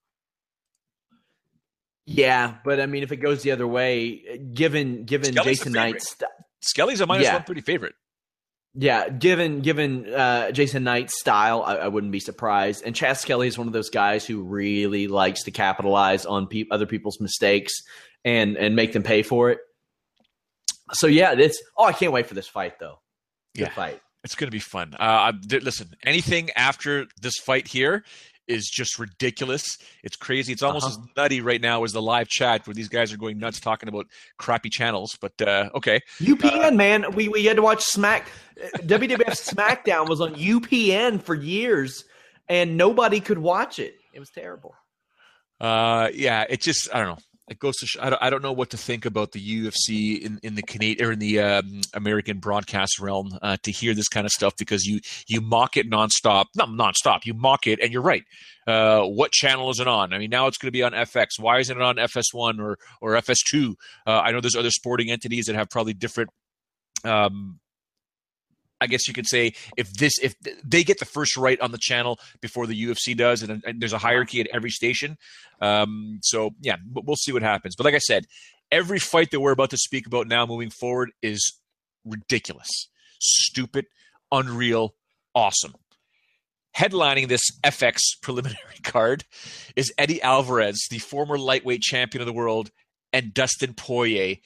Yeah, but I mean, if it goes the other way, given given Skelly's Jason Knight's st- Skelly's a minus yeah. one thirty favorite. Yeah, given given uh, Jason Knight's style, I, I, wouldn't be surprised. And Chas Skelly is one of those guys who really likes to capitalize on pe- other people's mistakes and and make them pay for it. So yeah, this. Oh, I can't wait for this fight though. Good yeah. fight. It's going to be fun. Uh, listen, anything after this fight here is just ridiculous. It's crazy. It's almost uh-huh. as nutty right now as the live chat where these guys are going nuts talking about crappy channels. But uh, okay, UPN uh, man, we we had to watch Smack. WWF SmackDown was on UPN for years, and nobody could watch it. It was terrible. Uh, yeah, it just I don't know it goes to sh- I, don't, I don't know what to think about the UFC in, in the Canadian or in the um, American broadcast realm uh, to hear this kind of stuff because you you mock it nonstop, not nonstop. You mock it, and you're right. Uh, what channel is it on? I mean, now it's going to be on FX. Why isn't it on FS1 or or FS2? Uh, I know there's other sporting entities that have probably different um, I guess you could say if this if they get the first right on the channel before the UFC does, and, and there's a hierarchy at every station. Um, so yeah, we'll see what happens. But like I said, every fight that we're about to speak about now moving forward is ridiculous, stupid, unreal, awesome. Headlining this FX preliminary card is Eddie Alvarez, the former lightweight champion of the world, and Dustin Poirier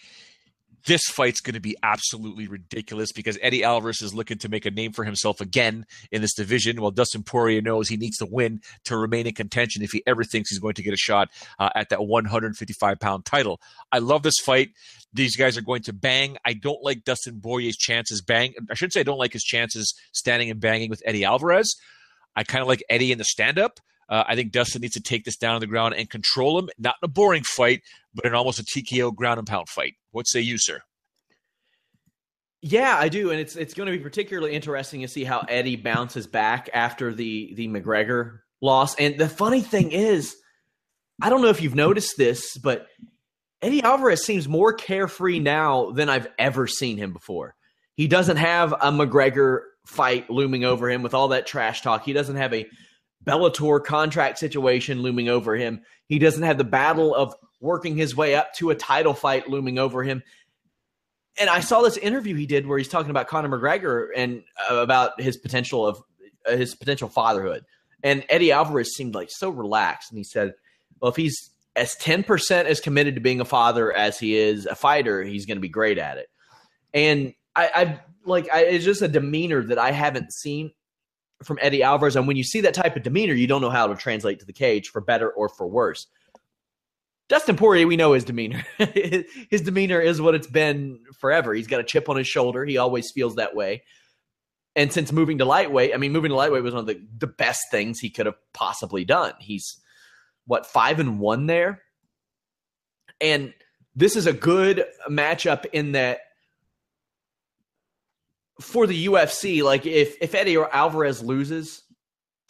this fight's going to be absolutely ridiculous because Eddie Alvarez is looking to make a name for himself again in this division, while Dustin Poirier knows he needs to win to remain in contention if he ever thinks he's going to get a shot uh, at that 155 pound title. I love this fight. These guys are going to bang. I don't like Dustin Poirier's chances bang. I should say I don't like his chances standing and banging with Eddie Alvarez. I kind of like Eddie in the stand up. Uh, I think Dustin needs to take this down on the ground and control him, not in a boring fight, but in almost a TKO ground and pound fight. What say you, sir? Yeah, I do, and it's it's going to be particularly interesting to see how Eddie bounces back after the the McGregor loss. And the funny thing is, I don't know if you've noticed this, but Eddie Alvarez seems more carefree now than I've ever seen him before. He doesn't have a McGregor fight looming over him with all that trash talk. He doesn't have a Bellator contract situation looming over him. He doesn't have the battle of working his way up to a title fight looming over him. And I saw this interview he did where he's talking about Conor McGregor and uh, about his potential of uh, his potential fatherhood. And Eddie Alvarez seemed like so relaxed, and he said, "Well, if he's as ten percent as committed to being a father as he is a fighter, he's going to be great at it." And I, I like I, it's just a demeanor that I haven't seen from Eddie Alvarez. And when you see that type of demeanor, you don't know how to translate to the cage for better or for worse. Dustin Poirier, we know his demeanor. his demeanor is what it's been forever. He's got a chip on his shoulder. He always feels that way. And since moving to lightweight, I mean, moving to lightweight was one of the, the best things he could have possibly done. He's what five and one there, and this is a good matchup in that for the UFC. Like if if Eddie or Alvarez loses,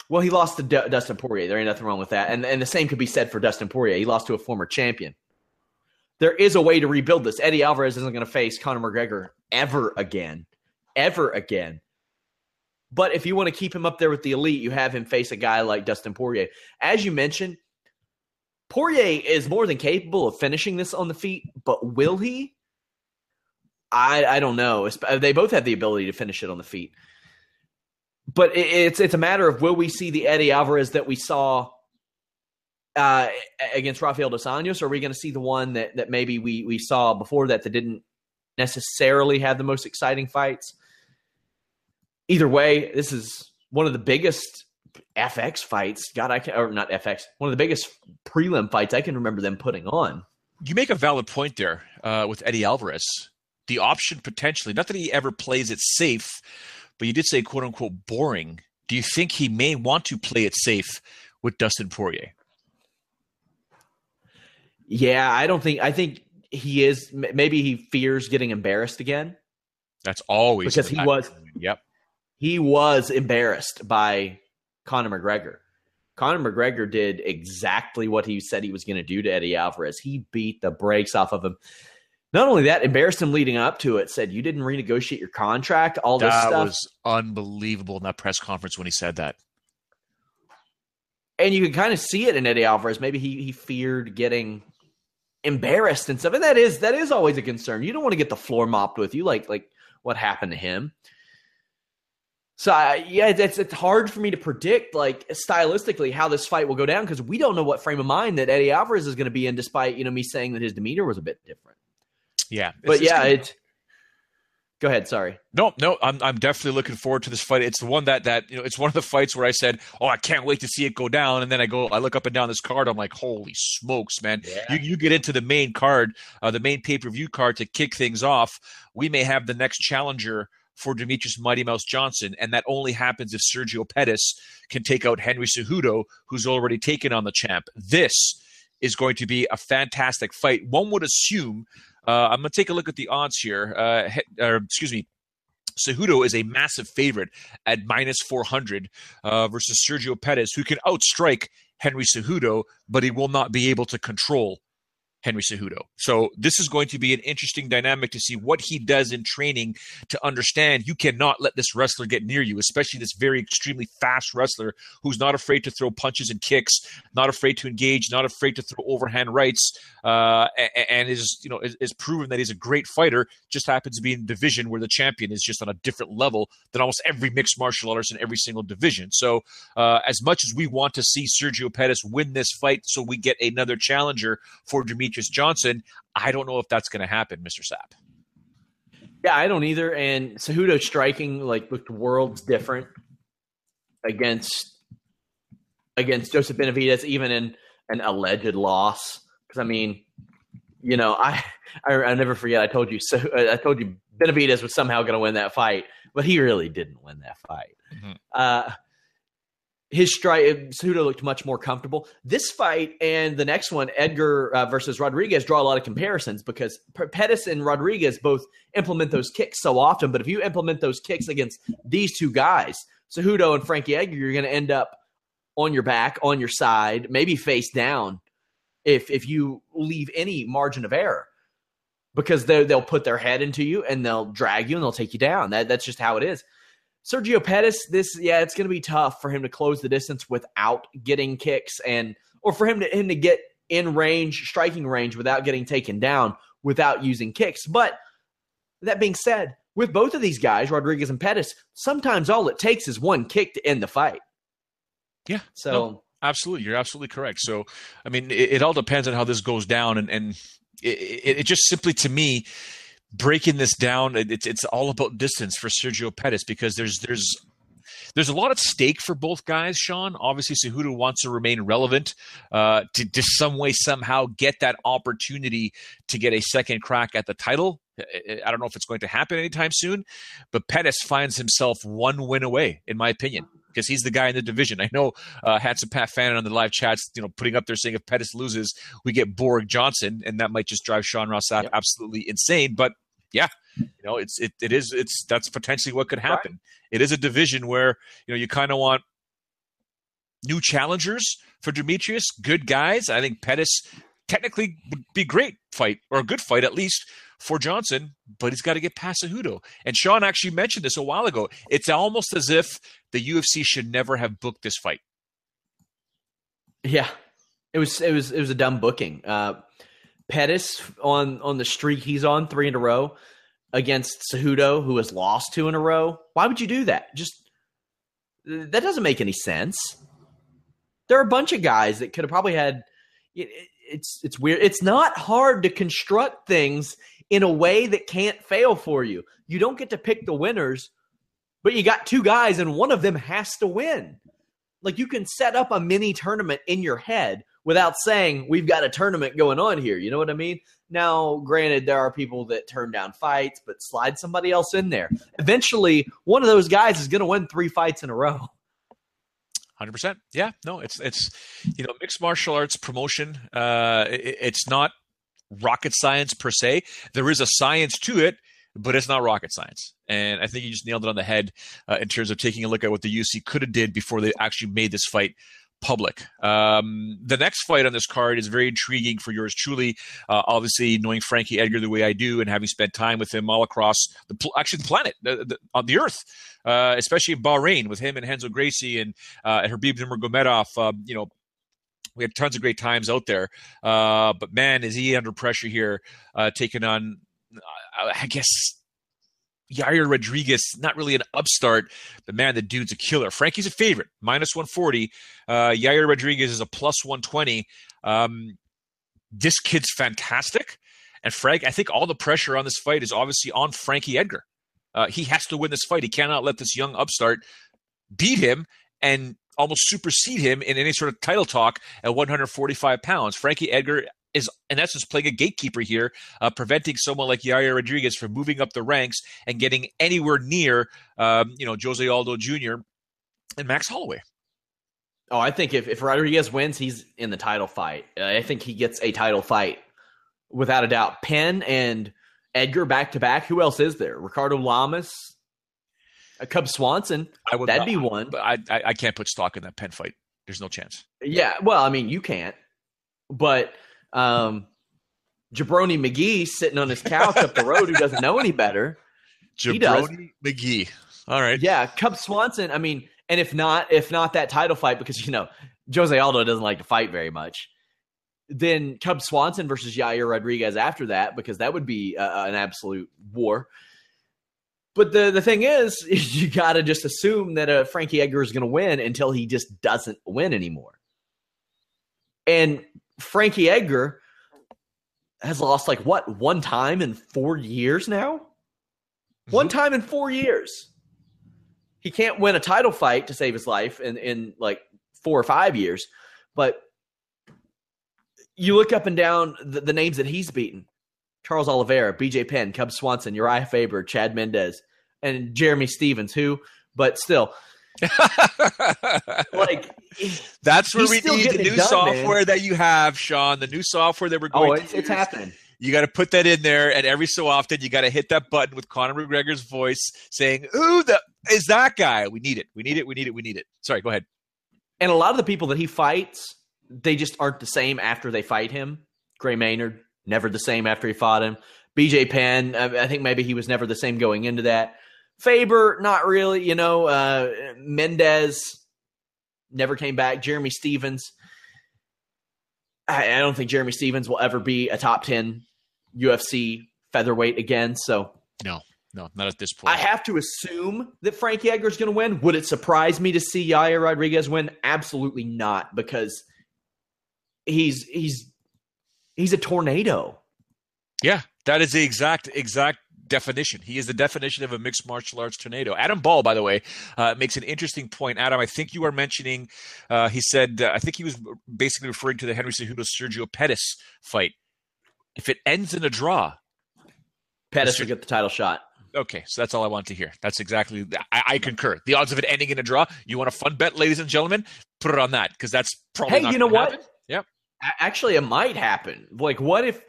well, he lost to D- Dustin Poirier. There ain't nothing wrong with that. And and the same could be said for Dustin Poirier. He lost to a former champion. There is a way to rebuild this. Eddie Alvarez isn't going to face Conor McGregor ever again, ever again. But if you want to keep him up there with the elite, you have him face a guy like Dustin Poirier. As you mentioned, Poirier is more than capable of finishing this on the feet, but will he? I I don't know. They both have the ability to finish it on the feet but it's it's a matter of will we see the Eddie Alvarez that we saw uh, against Rafael dos Anjos, or are we going to see the one that that maybe we we saw before that that didn't necessarily have the most exciting fights? Either way, this is one of the biggest FX fights. God, I can or not FX, one of the biggest prelim fights I can remember them putting on. You make a valid point there uh, with Eddie Alvarez. The option potentially, not that he ever plays it safe, but you did say quote unquote boring. Do you think he may want to play it safe with Dustin Poirier? Yeah, I don't think. I think he is. Maybe he fears getting embarrassed again. That's always because he was. Yep, he was embarrassed by Conor McGregor. Conor McGregor did exactly what he said he was going to do to Eddie Alvarez. He beat the brakes off of him. Not only that, embarrassed him leading up to it. Said you didn't renegotiate your contract. All this that stuff was unbelievable in that press conference when he said that. And you can kind of see it in Eddie Alvarez. Maybe he he feared getting embarrassed and stuff. And that is that is always a concern. You don't want to get the floor mopped with you, like like what happened to him. So uh, yeah, it's it's hard for me to predict like stylistically how this fight will go down because we don't know what frame of mind that Eddie Alvarez is going to be in, despite you know me saying that his demeanor was a bit different. Yeah, but yeah, it. Go ahead. Sorry. No, no, I'm I'm definitely looking forward to this fight. It's the one that that you know, it's one of the fights where I said, "Oh, I can't wait to see it go down." And then I go, I look up and down this card. I'm like, "Holy smokes, man!" Yeah. You you get into the main card, uh, the main pay per view card to kick things off. We may have the next challenger for Demetrious Mighty Mouse Johnson, and that only happens if Sergio Pettis can take out Henry Cejudo, who's already taken on the champ. This is going to be a fantastic fight. One would assume uh, I'm going to take a look at the odds here. Uh, or, excuse me. Cejudo is a massive favorite at minus 400 uh, versus Sergio Pettis, who can outstrike Henry Cejudo, but he will not be able to control Henry Cejudo. So this is going to be an interesting dynamic to see what he does in training to understand you cannot let this wrestler get near you, especially this very extremely fast wrestler who's not afraid to throw punches and kicks, not afraid to engage, not afraid to throw overhand rights, uh, and is you know is, is, proven that he's a great fighter. Just happens to be in division where the champion is just on a different level than almost every mixed martial artist in every single division. So uh, as much as we want to see Sergio Pettis win this fight, so we get another challenger for Demetrious Johnson, I don't know if that's going to happen, Mr. Sapp. Yeah, I don't either. And Cejudo striking like looked worlds different against against Joseph Benavides, even in an alleged loss. Because I mean, you know, I, I I never forget. I told you so. I told you Benavides was somehow going to win that fight, but he really didn't win that fight. Mm-hmm. Uh, his strike, Cejudo looked much more comfortable. This fight and the next one, Edgar uh, versus Rodriguez, draw a lot of comparisons because Pettis and Rodriguez both implement those kicks so often. But if you implement those kicks against these two guys, Cejudo and Frankie Edgar, you're going to end up on your back, on your side, maybe face down if if you leave any margin of error because they they'll put their head into you and they'll drag you and they'll take you down. That that's just how it is. Sergio Pettis, this yeah, it's going to be tough for him to close the distance without getting kicks and or for him to him to get in range, striking range without getting taken down without using kicks. But that being said, with both of these guys, Rodriguez and Pettis, sometimes all it takes is one kick to end the fight. Yeah. So no, absolutely, you're absolutely correct. So, I mean, it, it, all depends on how this goes down, and and it, it, it just simply to me breaking this down, it's it's all about distance for Sergio Pettis because there's there's there's a lot at stake for both guys, Sean. Obviously, Cejudo wants to remain relevant uh, to, to some way, somehow get that opportunity to get a second crack at the title. I don't know if it's going to happen anytime soon, but Pettis finds himself one win away, in my opinion, because he's the guy in the division. I know uh, Hats and Pat Fannin on the live chats, you know, putting up there saying if Pettis loses, we get Borg Johnson, and that might just drive Sean Ross yep. absolutely insane. But yeah, you know, it's it, it is it's that's potentially what could happen. Right. It is a division where you know you kind of want new challengers for Demetrious, good guys. I think Pettis technically would be great fight or a good fight at least for Johnson, but he's got to get past Cejudo. And Sean actually mentioned this a while ago. It's almost as if the UFC should never have booked this fight. Yeah, it was it was it was a dumb booking. Uh, Pettis on on the streak he's on three in a row against Cejudo, who has lost two in a row. Why would you do that? Just that doesn't make any sense. There are a bunch of guys that could have probably had. It, it's it's weird. It's not hard to construct things in a way that can't fail for you. You don't get to pick the winners, but you got two guys, and one of them has to win. Like you can set up a mini tournament in your head without saying we've got a tournament going on here. You know what I mean? Now, granted, there are people that turn down fights, but slide somebody else in there. Eventually, one of those guys is going to win three fights in a row. Hundred percent. Yeah. No, it's it's you know mixed martial arts promotion. Uh, it, it's not rocket science per se. There is a science to it, but it's not rocket science. And I think you just nailed it on the head uh, in terms of taking a look at what the UFC could have did before they actually made this fight public. Um, the next fight on this card is very intriguing for yours truly. Uh, obviously, knowing Frankie Edgar the way I do, and having spent time with him all across the pl- actually the planet, the, the, on the earth, uh, especially in Bahrain with him and Renzo Gracie and uh, and Khabib Nurmagomedov. Um, you know, we had tons of great times out there. Uh, but man, is he under pressure here, uh, taking on, I guess, Yair Rodriguez, not really an upstart, but man, the dude's a killer. Frankie's a favorite, minus 140. Uh, Yair Rodriguez is a plus 120. Um, this kid's fantastic. And Frank, I think all the pressure on this fight is obviously on Frankie Edgar. Uh, he has to win this fight. He cannot let this young upstart beat him and almost supersede him in any sort of title talk at 145 pounds. Frankie Edgar is in essence playing a gatekeeper here, uh, preventing someone like Yair Rodriguez from moving up the ranks and getting anywhere near, um, you know, Jose Aldo Jr. and Max Holloway. Oh, I think if, if Rodriguez wins, he's in the title fight. I think he gets a title fight without a doubt. Penn and Edgar back to back. Who else is there? Ricardo Lamas, a Cub Swanson. I would, That'd be one. But I, I, I can't put stock in that Penn fight. There's no chance. Yeah, well, I mean, you can't. But um, Jabroni McGee sitting on his couch up the road who doesn't know any better. Jabroni McGee. All right. Yeah, Cub Swanson. I mean, and if not, if not that title fight, because you know Jose Aldo doesn't like to fight very much, then Cub Swanson versus Yair Rodriguez after that, because that would be uh, an absolute war. But the the thing is, you got to just assume that uh, Frankie Edgar is going to win until he just doesn't win anymore. And Frankie Edgar has lost like what one time in four years now. Mm-hmm. One time in four years. He can't win a title fight to save his life in, in like four or five years. But you look up and down the, the names that he's beaten Charles Oliveira, BJ Penn, Cub Swanson, Urijah Faber, Chad Mendes, and Jeremy Stephens, who, but still. Like that's where we need the new done, software man. that you have, Sean. The new software that we're oh, going. Oh, it's, to it's happening. You got to put that in there, and every so often you got to hit that button with Conor McGregor's voice saying, "Who the is that guy? We need it. We need it. We need it. We need it." Sorry, go ahead. And a lot of the people that he fights, they just aren't the same after they fight him. Gray Maynard, never the same after he fought him. BJ Penn, I think maybe he was never the same going into that. Faber, not really. You know, uh, Mendes never came back. Jeremy Stephens. I, I don't think Jeremy Stephens will ever be a top ten UFC featherweight again. So no, no, not at this point. I have to assume that Frankie Edgar is going to win. Would it surprise me to see Yair Rodriguez win? Absolutely not, because he's he's he's a tornado. Yeah, that is the exact exact definition. He is the definition of a mixed martial arts tornado. Adam Ball, by the way, uh, makes an interesting point. Adam, I think you are mentioning. Uh, he said, uh, I think he was basically referring to the Henry Cejudo Sergio Pettis fight. If it ends in a draw, Pettis will get the title shot. Okay, so that's all I want to hear. That's exactly. I, I, concur. The odds of it ending in a draw. You want a fun bet, ladies and gentlemen? Put it on that because that's probably. Hey, you know what? Happen. Yep. Actually, it might happen. Like, what if,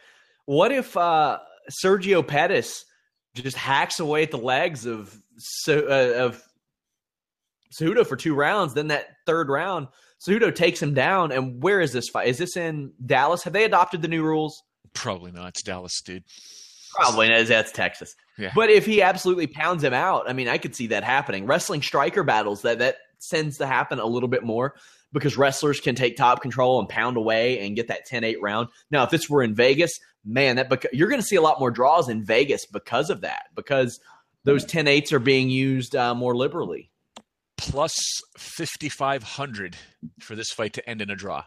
what if uh, Sergio Pettis just hacks away at the legs of uh, of Cejudo for two rounds? Then that third round, Cejudo takes him down. And where is this fight? Is this in Dallas? Have they adopted the new rules? Probably not. It's Dallas, dude. Probably not. That's Texas. Yeah. But if he absolutely pounds him out, I mean, I could see that happening. Wrestling striker battles that that tends to happen a little bit more because wrestlers can take top control and pound away and get that 10-8 round. Now, if this were in Vegas, man, that beca- you're going to see a lot more draws in Vegas because of that because those 10-8s are being used uh, more liberally. Plus 5500 for this fight to end in a draw.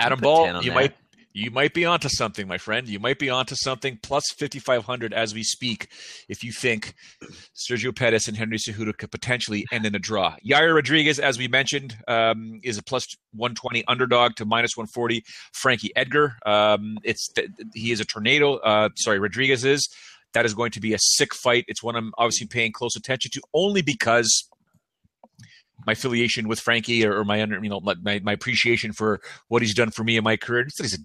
Adam Ball, you might you might be onto something, my friend. You might be onto something. Plus 5,500 as we speak, if you think Sergio Pettis and Henry Cejudo could potentially end in a draw. Yair Rodriguez, as we mentioned, um, is a plus 120 underdog to minus 140. Frankie Edgar, um, it's he is a tornado. Uh, sorry, Rodriguez is. That is going to be a sick fight. It's one I'm obviously paying close attention to, only because my affiliation with Frankie or, my you know my, my appreciation for what he's done for me in my career. He's a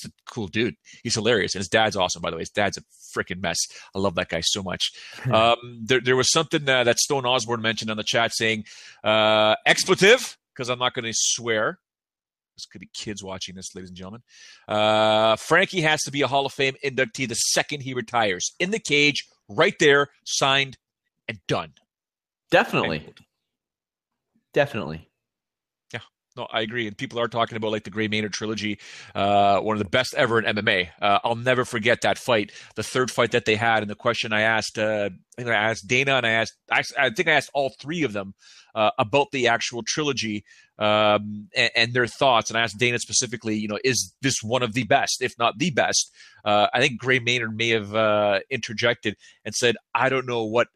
just a cool dude. He's hilarious, and his dad's awesome. By the way, his dad's a freaking mess. I love that guy so much. um, there, there was something uh, that Stone Osborne mentioned on the chat saying uh, expletive because I'm not going to swear. This could be kids watching this, ladies and gentlemen. Uh, Frankie has to be a Hall of Fame inductee the second he retires. In the cage, right there, signed and done. Definitely. Definitely. No, I agree. And people are talking about like the Gray Maynard trilogy, uh, one of the best ever in MMA. Uh, I'll never forget that fight, the third fight that they had. And the question I asked, uh, I asked Dana and I asked, I, I think I asked all three of them uh, about the actual trilogy um, and, and, their thoughts. And I asked Dana specifically, you know, is this one of the best, if not the best? Uh, I think Gray Maynard may have uh, interjected and said, I don't know what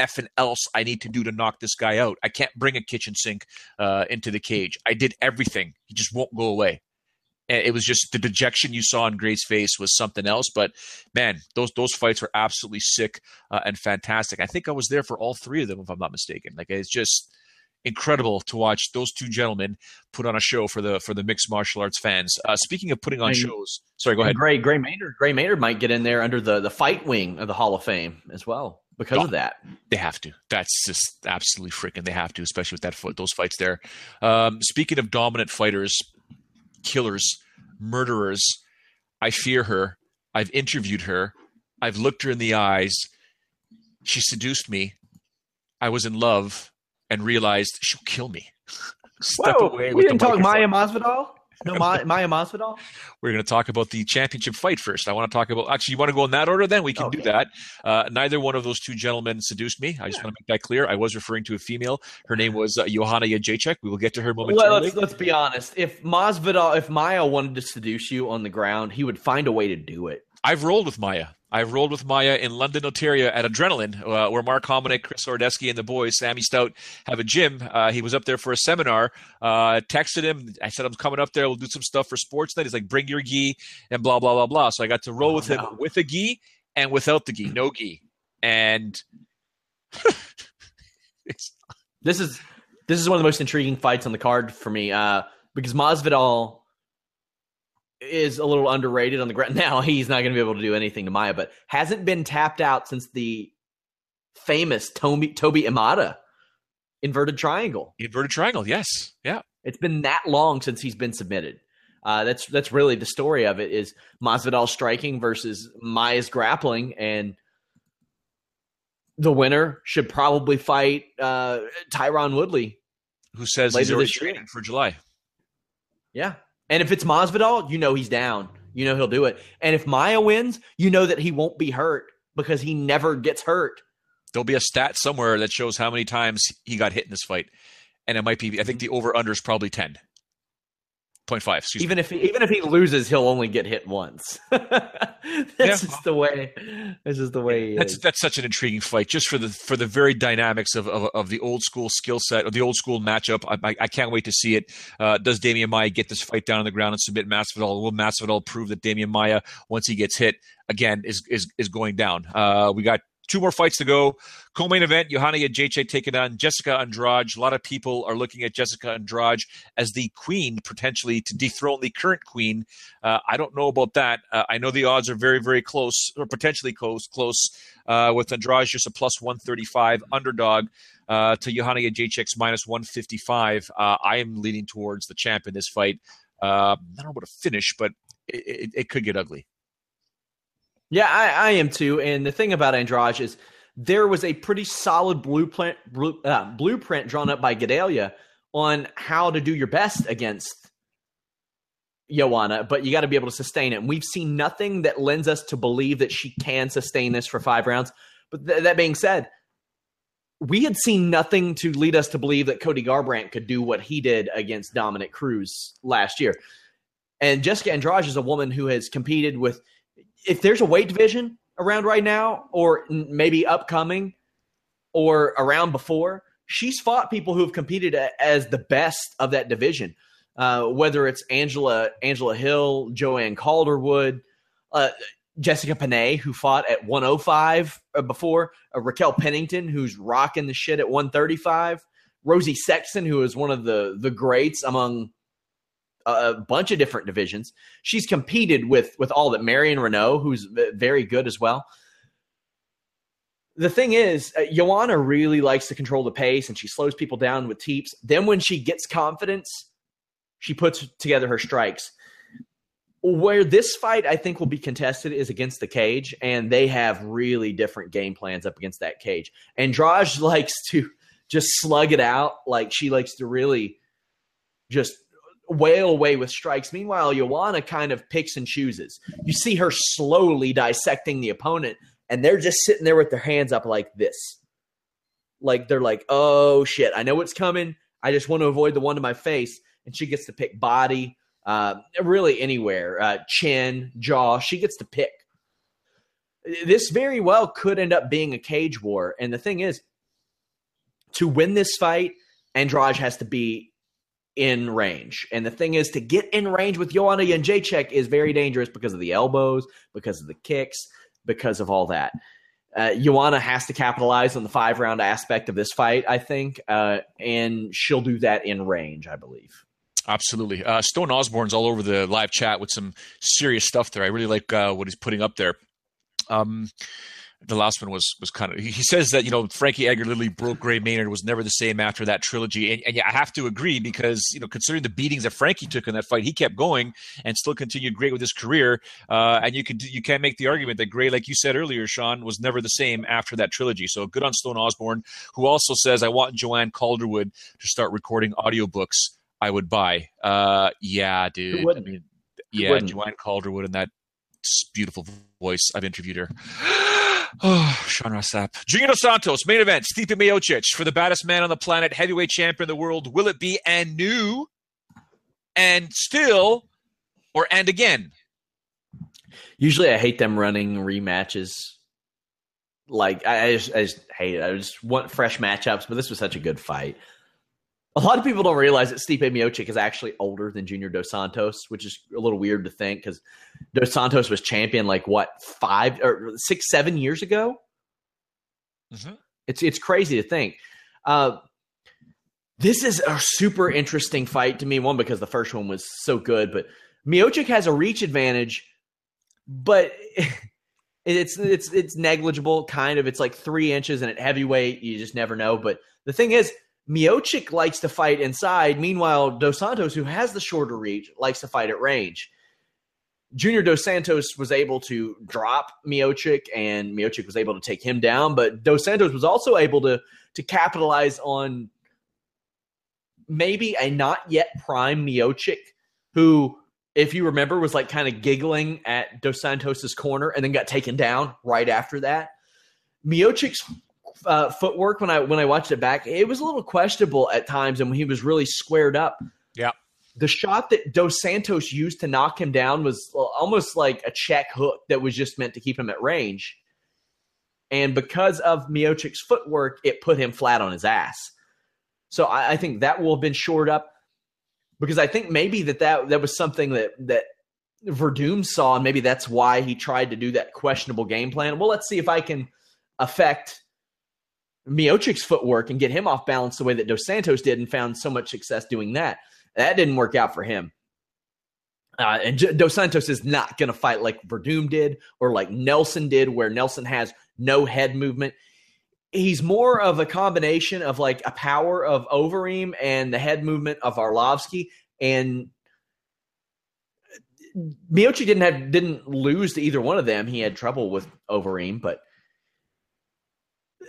effing else I need to do to knock this guy out. I can't bring a kitchen sink uh, into the cage. I did everything. He just won't go away. And it was just the dejection you saw on Gray's face was something else. But man, those those fights were absolutely sick uh, and fantastic. I think I was there for all three of them, if I'm not mistaken. Like it's just incredible to watch those two gentlemen put on a show for the for the mixed martial arts fans. Uh, speaking of putting on and, shows, sorry, go ahead. Gray Gray Maynard Gray Maynard might get in there under the the fight wing of the Hall of Fame as well because oh, of that. They have to. That's just absolutely freaking. They have to, especially with that foot, those fights there. Um, speaking of dominant fighters, killers, murderers, I fear her. I've interviewed her. I've looked her in the eyes. She seduced me. I was in love and realized she'll kill me. Step Whoa, away. We didn't talk Maia Masvidal. No, Maia, Maia Masvidal. We're going to talk about the championship fight first. I want to talk about. Actually, you want to go in that order? Then we can okay. do that. Uh, neither one of those two gentlemen seduced me. I just want to make that clear. I was referring to a female. Her name was uh, Joanna Jacek. We will get to her momentarily. Well, let's, let's be honest. If Masvidal, if Maia wanted to seduce you on the ground, he would find a way to do it. I've rolled with Maia. I rolled with Maia in London, Ontario at Adrenaline, uh, where Mark Hominick, Chris Horodecki, and the boys, Sammy Stout, have a gym. Uh, he was up there for a seminar. Uh, texted him. I said, I'm coming up there. We'll do some stuff for Sportsnet. He's like, bring your gi and blah, blah, blah, blah. So I got to roll oh, with him with a gi and without the gi, no gi. And this is this is one of the most intriguing fights on the card for me uh, because Masvidal is a little underrated on the ground. Now he's not going to be able to do anything to Maia, but hasn't been tapped out since the famous Toby Toby Imada inverted triangle. Inverted triangle, yes, yeah. It's been that long since he's been submitted. Uh, that's that's really the story of it is Masvidal striking versus Maia's grappling, and the winner should probably fight uh, Tyron Woodley, who says he's this year for July. Yeah, and if it's Masvidal, you know he's down. You know he'll do it. And if Maia wins, you know that he won't be hurt because he never gets hurt. There'll be a stat somewhere that shows how many times he got hit in this fight. And it might be I think the over under is probably 10. 0.5. even me. if he, even if he loses, he'll only get hit once. that's yeah. just the way. That's just the way. that's is. that's such an intriguing fight, just for the for the very dynamics of of, of the old school skill set of the old school matchup. I, I, I can't wait to see it. Uh, does Demian Maia get this fight down on the ground and submit Masvidal? Will Masvidal prove that Demian Maia, once he gets hit again, is is is going down? Uh, we got two more fights to go. Co-main event: Joanna Jędrzejczyk taking on Jessica Andrade. A lot of people are looking at Jessica Andrade as the queen potentially to dethrone the current queen. Uh, I don't know about that. Uh, I know the odds are very, very close, or potentially close. Close uh, with Andrade just a plus one thirty five underdog. Uh, to Joanna Jędrzejczyk's minus 155. Uh, I am leaning towards the champ in this fight. Uh, I don't know about a finish, but it, it, it could get ugly. Yeah, I, I, am too. And the thing about Andrade is there was a pretty solid blueprint blue, uh, blueprint drawn up by Gadelha on how to do your best against Joanna, but you got to be able to sustain it. And we've seen nothing that lends us to believe that she can sustain this for five rounds. But th- that being said, we had seen nothing to lead us to believe that Cody Garbrandt could do what he did against Dominick Cruz last year. And Jessica Andrade is a woman who has competed with – if there's a weight division around right now, or maybe upcoming, or around before, she's fought people who have competed as the best of that division. Uh, whether it's Angela Angela Hill, Joanne Calderwood, uh, Jessica Penne, who fought at 105 uh, before, uh, Raquel Pennington, who's rocking the shit at 135, Rosie Sexton, who is one of the the greats among a bunch of different divisions. She's competed with with all that Marion Reneau, who's very good as well. The thing is, uh, Joanna really likes to control the pace and she slows people down with teeps. Then when she gets confidence, she puts together her strikes. Where this fight I think will be contested is against the cage, and they have really different game plans up against that cage. Andrade likes to just slug it out, like she likes to really just wail away with strikes. Meanwhile, Joanna kind of picks and chooses. You see her slowly dissecting the opponent, and they're just sitting there with their hands up like this. Like they're like, oh shit, I know what's coming. I just want to avoid the one to my face. And she gets to pick body, uh, really anywhere, uh, chin, jaw. She gets to pick. This very well could end up being a cage war. And the thing is, to win this fight, Andrade has to be in range. And the thing is, to get in range with Joanna Jędrzejczyk is very dangerous because of the elbows, because of the kicks, because of all that. Uh, Joanna has to capitalize on the five round aspect of this fight, I think, uh, and she'll do that in range, I believe. Absolutely. Uh, Stone Osborne's all over the live chat with some serious stuff there. I really like uh, what he's putting up there. Um, the last one was was kind of he says that you know Frankie Edgar literally broke Gray Maynard was never the same after that trilogy. And, and yeah I have to agree because you know considering the beatings that Frankie took in that fight he kept going and still continued great with his career. Uh, and you can you can make the argument that Gray like you said earlier Sean was never the same after that trilogy. So good on Stone Osborne who also says I want Joanne Calderwood to start recording audiobooks I would buy. Uh, yeah dude. I mean, yeah Joanne Calderwood and that beautiful voice. I've interviewed her. Oh, Sean Ross Sapp. Junior Dos Santos, main event, Stipe Miocic for the baddest man on the planet, heavyweight champion of the world. Will it be and new and still or and again? Usually, I hate them running rematches. Like I, I, just, I just hate it. I just want fresh matchups. But this was such a good fight. A lot of people don't realize that Stipe Miocic is actually older than Junior Dos Santos, which is a little weird to think because Dos Santos was champion like what five or six, seven years ago. Mm-hmm. It's it's crazy to think. Uh, this is a super interesting fight to me. One because the first one was so good, but Miocic has a reach advantage, but it's it's it's negligible. Kind of, it's like three inches, and at heavyweight, you just never know. But the thing is, Miocic likes to fight inside. Meanwhile, Dos Santos, who has the shorter reach, likes to fight at range. Junior Dos Santos was able to drop Miocic, and Miocic was able to take him down. But Dos Santos was also able to to capitalize on maybe a not yet prime Miocic, who, if you remember, was like kind of giggling at Dos Santos's corner and then got taken down right after that. Miocic's uh, footwork when I when I watched it back, it was a little questionable at times, and when he was really squared up. Yeah. The shot that Dos Santos used to knock him down was almost like a check hook that was just meant to keep him at range. And because of Miocic's footwork, it put him flat on his ass. So I, I think that will have been shored up because I think maybe that, that that was something that that Werdum saw, and maybe that's why he tried to do that questionable game plan. Well, let's see if I can affect Miocic's footwork and get him off balance the way that Dos Santos did and found so much success doing that. That didn't work out for him. Uh, and J- Dos Santos is not going to fight like Werdum did or like Nelson did, where Nelson has no head movement. He's more of a combination of like a power of Overeem and the head movement of Arlovsky. And Miocic didn't have didn't lose to either one of them. He had trouble with Overeem, but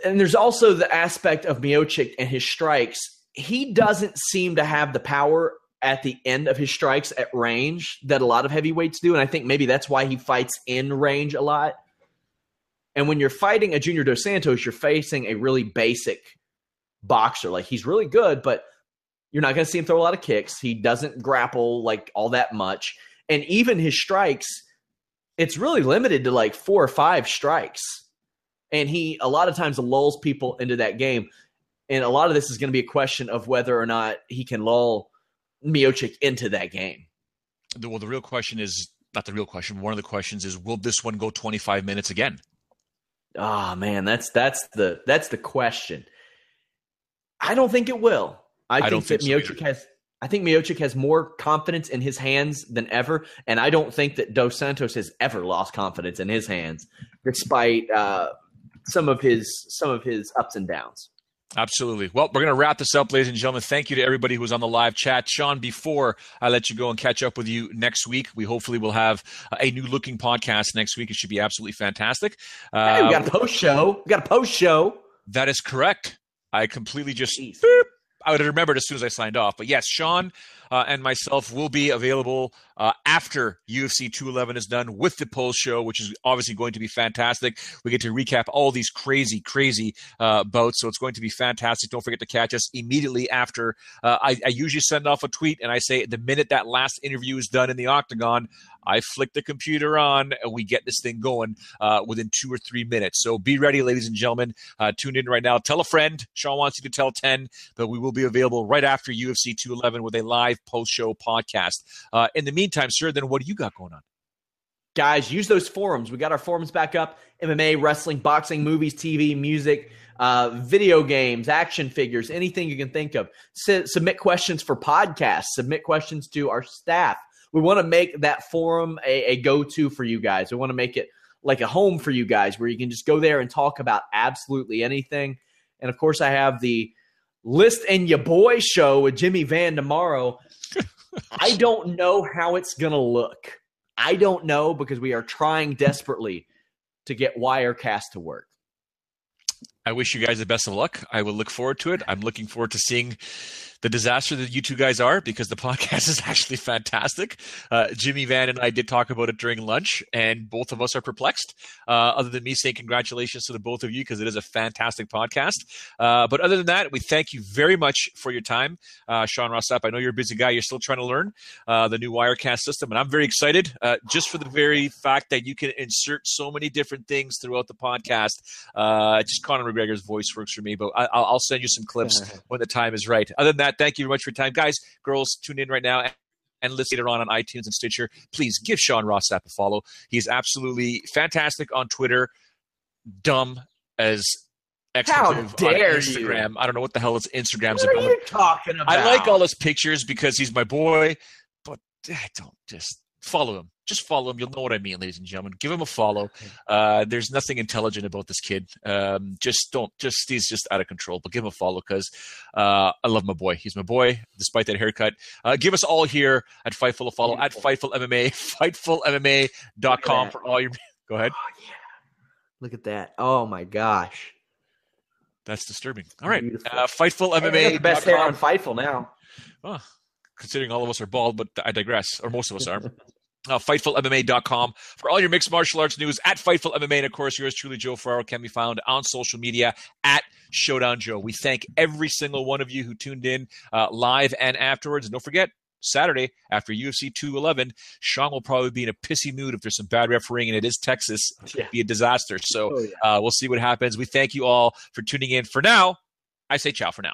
and there's also the aspect of Miocic and his strikes. He doesn't seem to have the power at the end of his strikes at range that a lot of heavyweights do, and I think maybe that's why he fights in range a lot. And when you're fighting a Junior Dos Santos, you're facing a really basic boxer. Like he's really good, but you're not going to see him throw a lot of kicks. He doesn't grapple like all that much, and even his strikes, it's really limited to like four or five strikes and he a lot of times lulls people into that game. And a lot of this is going to be a question of whether or not he can lull Miocic into that game. Well, the real question is not the real question. One of the questions is, will this one go 25 minutes again? Ah, oh, man, that's that's the that's the question. I don't think it will. I, I think that think Miocic has. I think Miocic has more confidence in his hands than ever, and I don't think that Dos Santos has ever lost confidence in his hands, despite uh, some of his some of his ups and downs. Absolutely. Well, we're going to wrap this up, ladies and gentlemen. Thank you to everybody who was on the live chat. Sean, before I let you go and catch up with you next week, we hopefully will have a new looking podcast next week. It should be absolutely fantastic. Uh, hey, we got a post show. We got a post show. That is correct. I completely just I would have remembered as soon as I signed off. But yes, Sean uh, and myself will be available uh, after UFC 211 is done with the post show, which is obviously going to be fantastic. We get to recap all these crazy, crazy uh, bouts, so it's going to be fantastic. Don't forget to catch us immediately after. Uh, I, I usually send off a tweet and I say the minute that last interview is done in the octagon, I flick the computer on and we get this thing going uh, within two or three minutes. So be ready, ladies and gentlemen. Uh, tune in right now. Tell a friend. Sean wants you to tell 10, but we will be available right after UFC 211 with a live post show podcast. Uh, in the meantime, sir, then what do you got going on? Guys, use those forums. We got our forums back up MMA, wrestling, boxing, movies, TV, music. Uh, video games, action figures, anything you can think of. S- submit questions for podcasts. Submit questions to our staff we want to make that forum a, a go to for you guys. We want to make it like a home for you guys where you can just go there and talk about absolutely anything. And of course, I have the list and your boy show with Jimmy Van tomorrow. I don't know how it's going to look. I don't know because we are trying desperately to get Wirecast to work. I wish you guys the best of luck. I will look forward to it. I'm looking forward to seeing the disaster that you two guys are because the podcast is actually fantastic. Uh, Jimmy Van and I did talk about it during lunch, and both of us are perplexed. Uh, other than me saying congratulations to the both of you because it is a fantastic podcast. Uh, but other than that, we thank you very much for your time, uh, Sean Rossap. I know you're a busy guy; you're still trying to learn uh, the new Wirecast system, and I'm very excited uh, just for the very fact that you can insert so many different things throughout the podcast. just Conor McGregor's voice works for me, but I, will send you some clips when the time is right. Other than that, thank you very much for your time, guys. Girls, tune in right now and listen later on on iTunes and Stitcher. Please give Sean Rossap a follow. He's absolutely fantastic on Twitter. Dumb as How dare Instagram. You? I don't know what the hell is Instagram's what about. What are you talking about? I like all his pictures because he's my boy, but I don't just follow him just follow him. You'll know what I mean, ladies and gentlemen. Give him a follow. Uh, there's nothing intelligent about this kid. Um, just don't. Just he's just out of control. But give him a follow because uh, I love my boy. He's my boy, despite that haircut. Uh, give us all here at Fightful a follow Beautiful. at Fightful MMA, FightfulMMA.com for all your. Go ahead. Oh, yeah. Look at that. Oh my gosh. That's disturbing. All right. Uh, Fightful MMA. The best hair on Fightful now. Oh, considering all of us are bald, but I digress, or most of us are. Uh, FightfulMMA.com for all your mixed martial arts news at Fightful MMA. And of course, yours truly, Joe Ferraro, can be found on social media at Showdown Joe. We thank every single one of you who tuned in uh, live and afterwards. And don't forget, Saturday after UFC 211, Sean will probably be in a pissy mood if there's some bad refereeing, and it is Texas. It could be a disaster. So oh, yeah. uh, we'll see what happens. We thank you all for tuning in. For now, I say ciao for now.